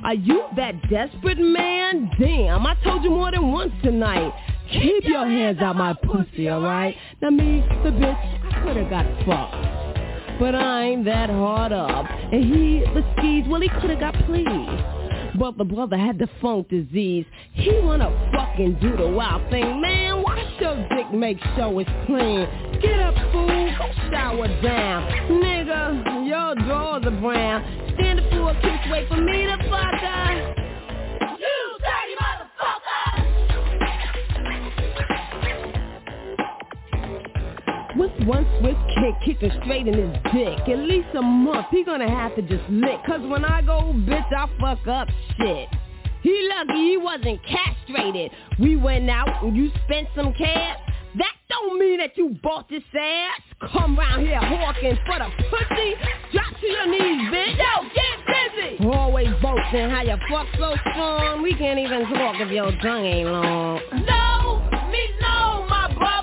Are you that desperate man? Damn, I told you more than once tonight. Keep your hands out my pussy, alright? Now me, the bitch, I could've got fucked. But I ain't that hard up. And he, the skis, well, he could've got pleased. But the brother had the funk disease. He wanna fucking do the wild thing. Man, wash your dick, make sure it's clean. Get up, fool, shower down. Nigga, your drawers are brown. Stand up for a kiss, wait for me to fuck her. With one swift kick, kicking straight in his dick. At least a month, he gonna have to just lick. Cause when I go, bitch, I fuck up shit. He lucky he wasn't castrated. We went out and you spent some cash. That don't mean that you bought this ass. Come round here hawking for the pussy. Drop to your knees, bitch. Yo, get busy. Always boasting how you fuck so strong. We can't even talk if your tongue ain't long. No, me no, my brother.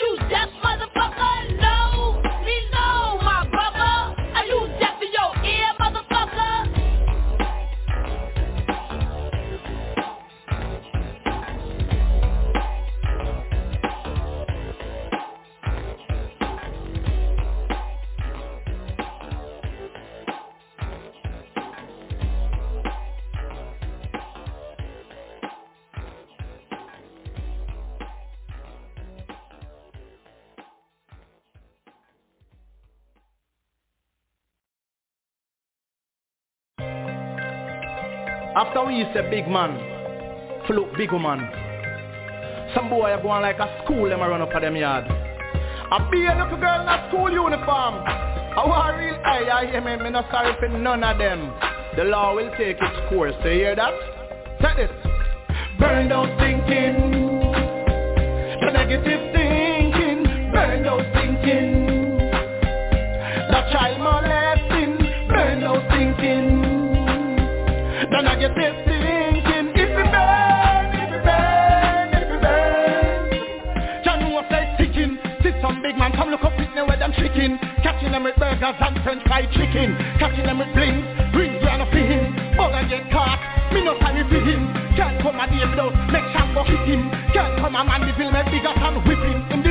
You deaf, motherfucker? After we say big man, to big woman. Some boy are going like a school, them run up at them yard. I be a little girl in a school uniform. I want real eye, I hear me, me not sorry for none of them. The law will take its course, you hear that? Take this. Burn those thinking, the negative thinking, chicken. Catching them with burgers and french fried chicken. Catching them with blings, bring grand for him. Bugger get caught, me no sorry for him. Can't come a day without make shambo hit him. Can't come a man the bill make bigger than whipping.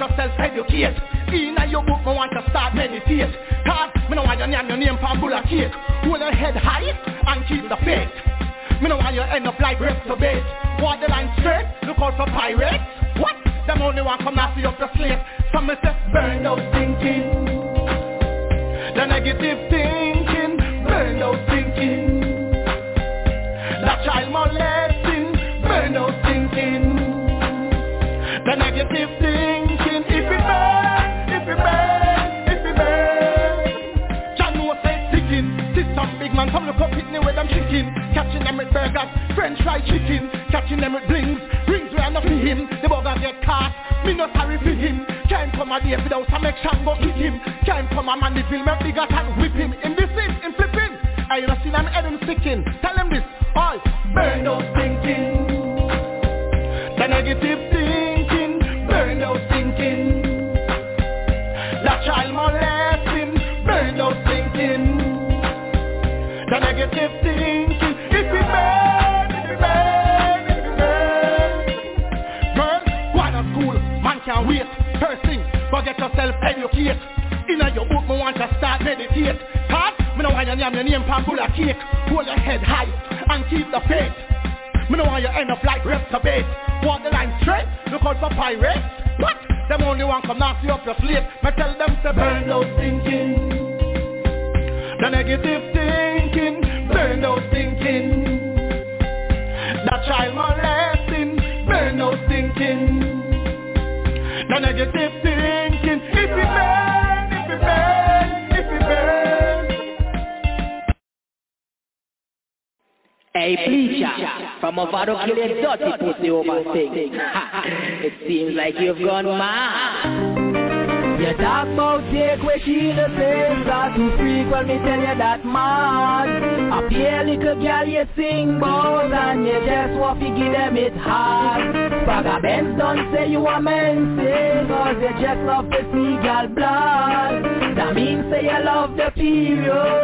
Yourself educated. Inna your book, me want to start meditate. Cause me no want your name, your name pan bull cake. Hold your head high and keep the faith. Me no want you end up like reprobate. Walk the line straight, look out for pirates. What? Them only want come now see up the slave. Some me say burn those thinking. The negative burgers, french fried chicken. Catching them with blings, rings were enough for him. The burger get caught, me no sorry for him. Can't come a day without some make Shango kick him. Can't come a man the film make bigger and whip him. In this in, in flipping. I know seen head him sticking. Tell him this, yourself educated. Inna your book, me want to start meditate. Cause me no want your name, your name pan full of cake. Hold your head high and keep the faith. Me no want you end up like reprobate. Walk the line straight, look out for pirates. What? Them only want come knock you up your slate. Me tell them to burn those thinking. The negative thinking, burn those thinking. That child molesting, burn those thinking. The negative thinking, if it burn, if it burn, if it burn. Hey, preacher, from over to kill a dirty pussy over thing. it seems like you've gone mad. You talk about take where she the same. Start to when me tell you that man. A pale little girl you sing about And you just want to give them it hard. Benz don't say you a man say Cause you just love to see girl blood. That means say you love the period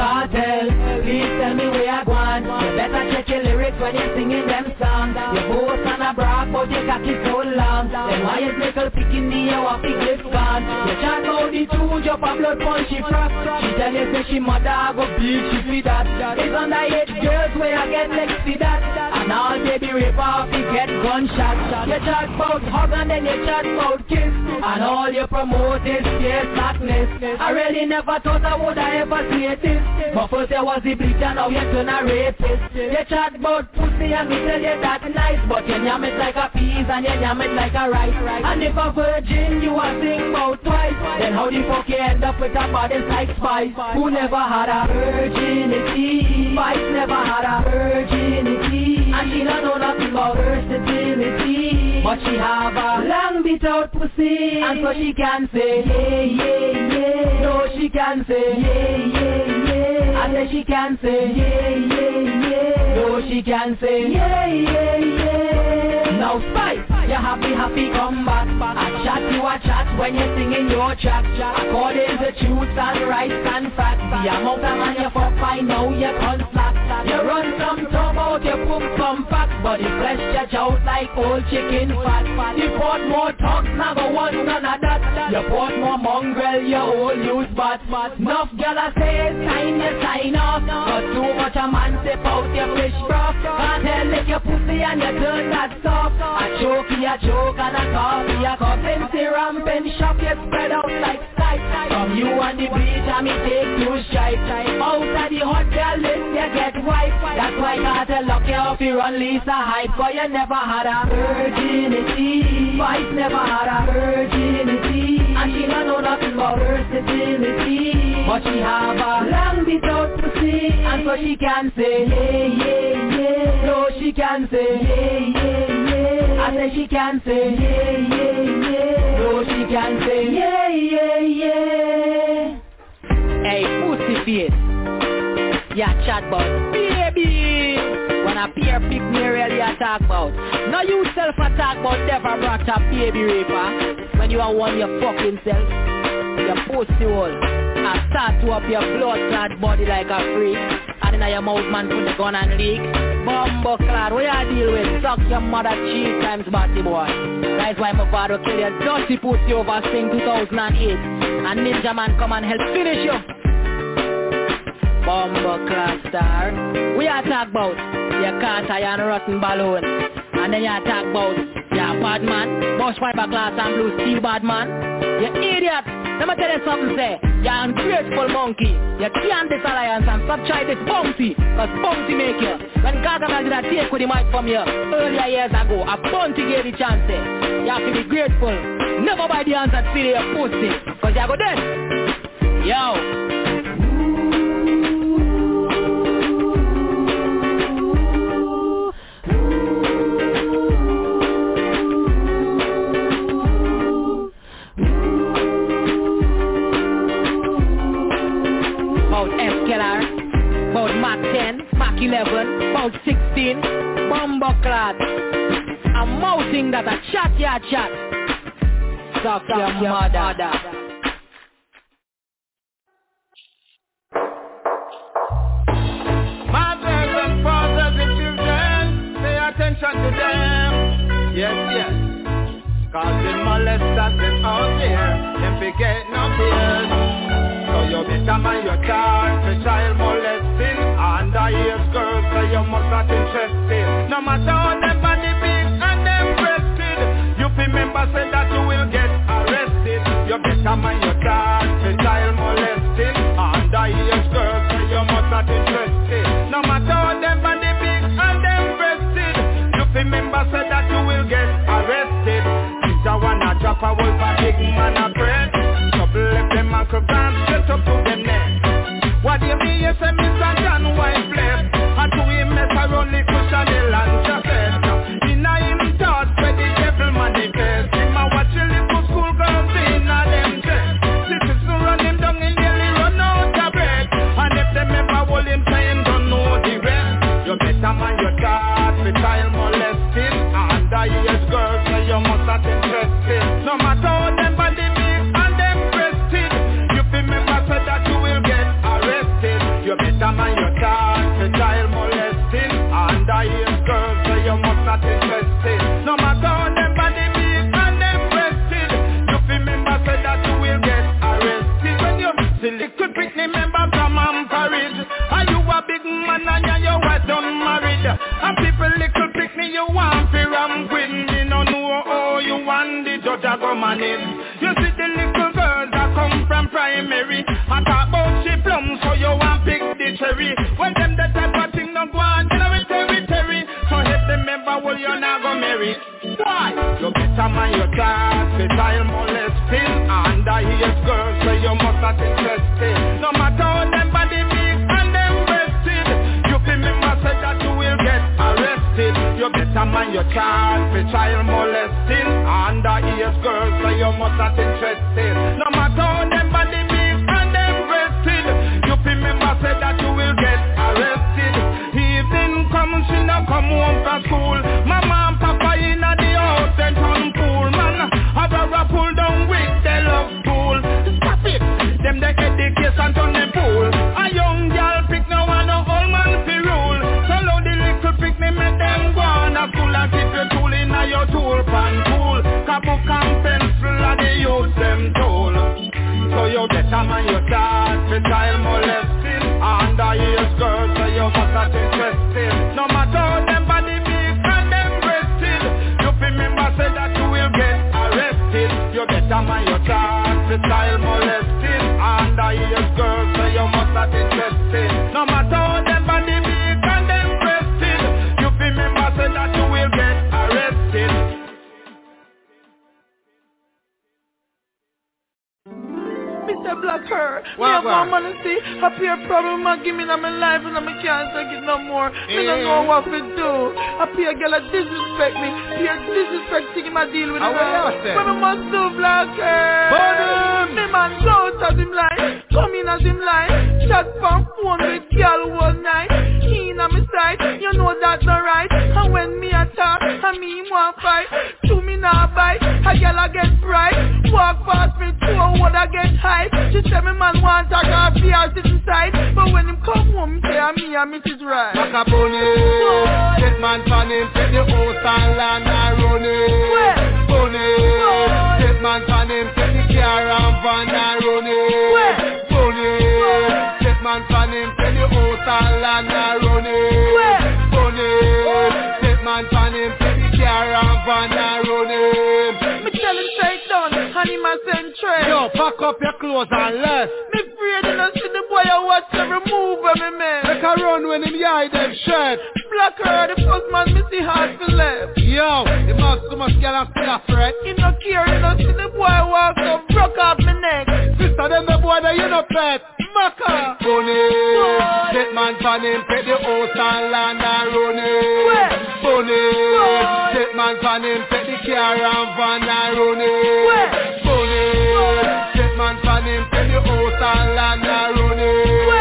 Cartel, please tell me where you going You better check your lyrics when you're singing them songs. You boast and a brag but your cocky so long. Then why is little picking the hour fi get gone. You chat about the two jump a blood punch she frack. She tell you say she mother go beat she fi that. It's underage girls where I get next to that And all baby rape off you get gunshot You chat about hug and then you chat about kiss And all you promote is fear slackness I really never thought I would I ever see this But first there was the bleach and now you turn a rapist You chat about pussy and me tell you that nice But you yam it like a peas and you yam it like a rice And if a virgin you a sing about twice Then how the fuck you end up with a body like Spice Who never had a virginity? Spice never had a virginity Don't know nothing about versatility But she have a long bit out pussy And so she can say yeah yeah yeah. No she can say yeah yeah yeah. And then she can say yeah yeah yeah. No she can say yeah yeah yeah. Now Spice you happy, happy come back. I chat you a chat when you're singing your track. According to truth and rights and facts. The amount of man you fuck, I know you can't slack. You run some talk out, you pump some facts. But the flesh judge out like old chicken fat. You put more talks, now go on none of that. You put more mongrel, you all use but Enough gal I say it's time you sign off. But too much a man step out your fish broth. Can't tell lick your pussy and you turn that soft. I choke a joke and a coffee, a cup syrup and shop you spread out like sight. From you on the beach, I me take two stripes. Out of the hotel list, you get white. That's why tell luck you off you run Lisa Hype, but you never had a virginity. Spice never had a virginity. And she don't know nothing about versatility. But she have a long bit out see, And so she can say, yeah, yeah, yeah. No, she can say, yeah, yeah. I say she can say, yeah, yeah, yeah. No, she can say, yeah, yeah, yeah. Hey, pussy face. Yeah, chat about baby. When a peer pick me really a talk about. Now you self a talk about never brought a baby raper. When you are one your fucking self. Your pussy hole. I start to up your blood clot body like a freak. And in your mouth man put the gun and leak. Bumbo clad, what you deal with? Suck your mother cheese times batty boy. That's why my father kill you. Dirty pussy over Sing 2008. And Ninja Man come and help finish you. Bumbo clad star. We are talk about your cat and rotten balloon. And then you talk about your bad man, bush fiber glass and blue steel bad man. You idiot. Let me tell you something, say. You're ungrateful monkey. You can't this and stop trying this bounty. Cause bounty make you. When Gargamel did a take with the mic from you earlier years ago, a bounty gave you chance. eh. You have to be grateful. Never buy the answer to your pussy. Cause you go dead. Yo. 11, about 16, bomber clad. A mouthing that a chat ya chat. Suck your mother. Mothers and fathers and children, pay attention to them. Yes, yes. Cause the molesters is out there, them forget no fears. So you better mind your child for child molesting. Underage girls, so you must not interested. No matter how them body big and them breasted, you remember say that you will get arrested. You better mind your child for child molesting. Underage girls, so you must not interested. No matter how them body big and them breasted, you remember say that you will get arrested. Teacher wanna drop a wolf a big man a bread. Trouble left them microgram straight up to them neck. What do you mean you say Mr. John White around know what to do. A peer girl a disrespect me. Peer disrespect thing I deal with what you say? What I must do, Black her. And him a send trade. Yo, pack up your clothes and left. Me afraid you know see the boy I watch every move of me man. Make a run when him hide them shirt. Black her the first man me see hard for left. Yo, the must so much girl and still a fret. He no care, you know see the boy walk up, broke off me neck. Sister, them the boy that you no pet. Maka. Bunny, get man pan him, pay the house and land and run it. Bunny, get man pan him, pay the car and van and run it. Man pan him, pay the house and land and run it.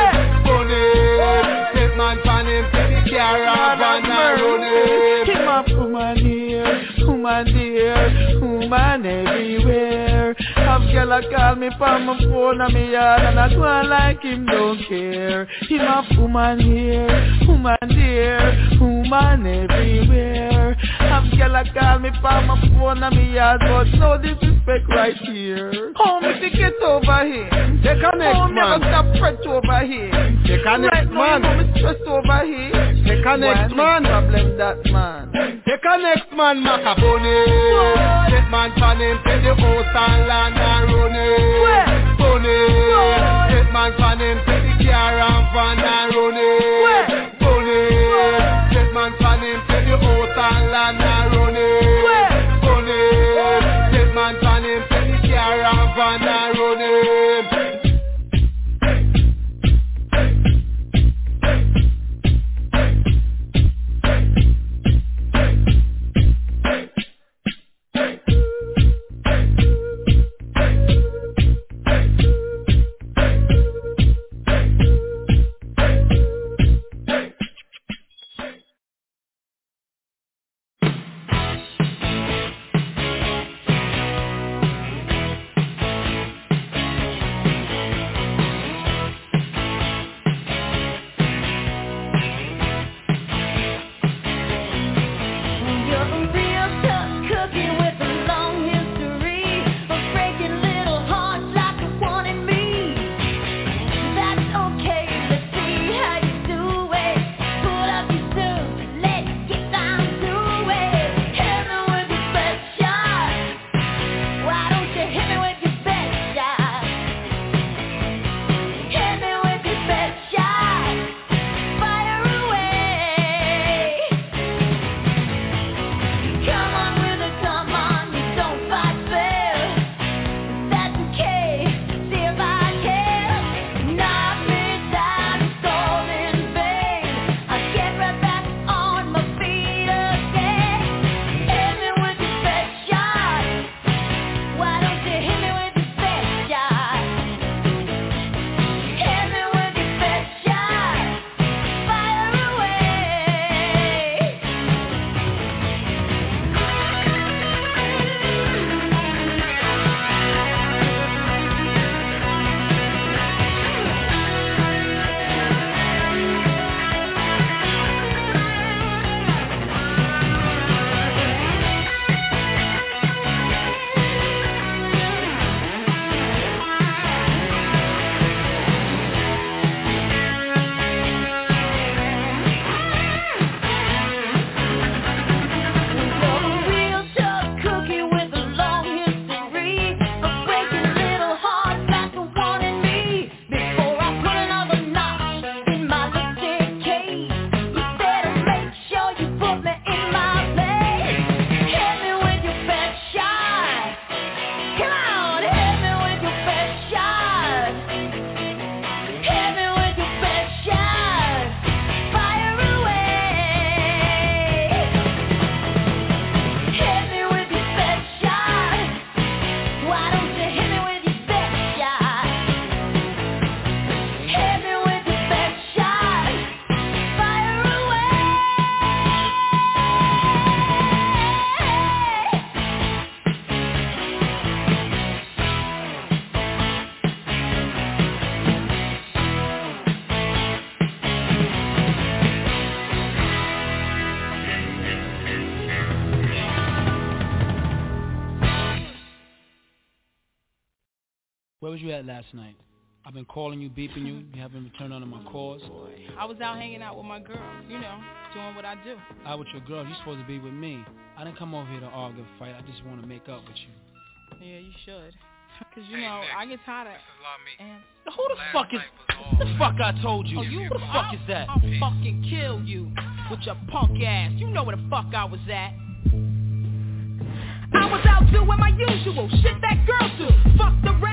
Get man pan him, pay the car and run it. Him a woman here, woman there, woman everywhere. Have girl a call me from my phone and me yard and I go on like him don't care. Him a woman here, woman there, woman everywhere. Have girl a call me from my phone and me yard but no disrespect right here. How me to get over here? Take a next How me man. never stop fret over here? Take a next right man. Now, you know me stress over here. Take a next Why man. problem that man. Take a next man, Macapone. Get man pan him, take the house and land and run it. Bunny. Get man pan him, take the car and van and run it. Bunny. Get man pan him, van calling you, beeping you. You haven't returned none of my calls. Boy. I was out hanging out with my girl, you know, doing what I do. Out with your girl. You're supposed to be with me. I didn't come over here to argue fight. I just want to make up with you. Yeah, you should. Cause you hey, know Nick, I get tired of. And who the Last fuck is? The fuck I told you. Oh, you who the fuck I'll, is that? I'll fucking kill you with your punk ass. You know where the fuck I was at. I was out doing my usual shit that girls do. Fuck the. Rest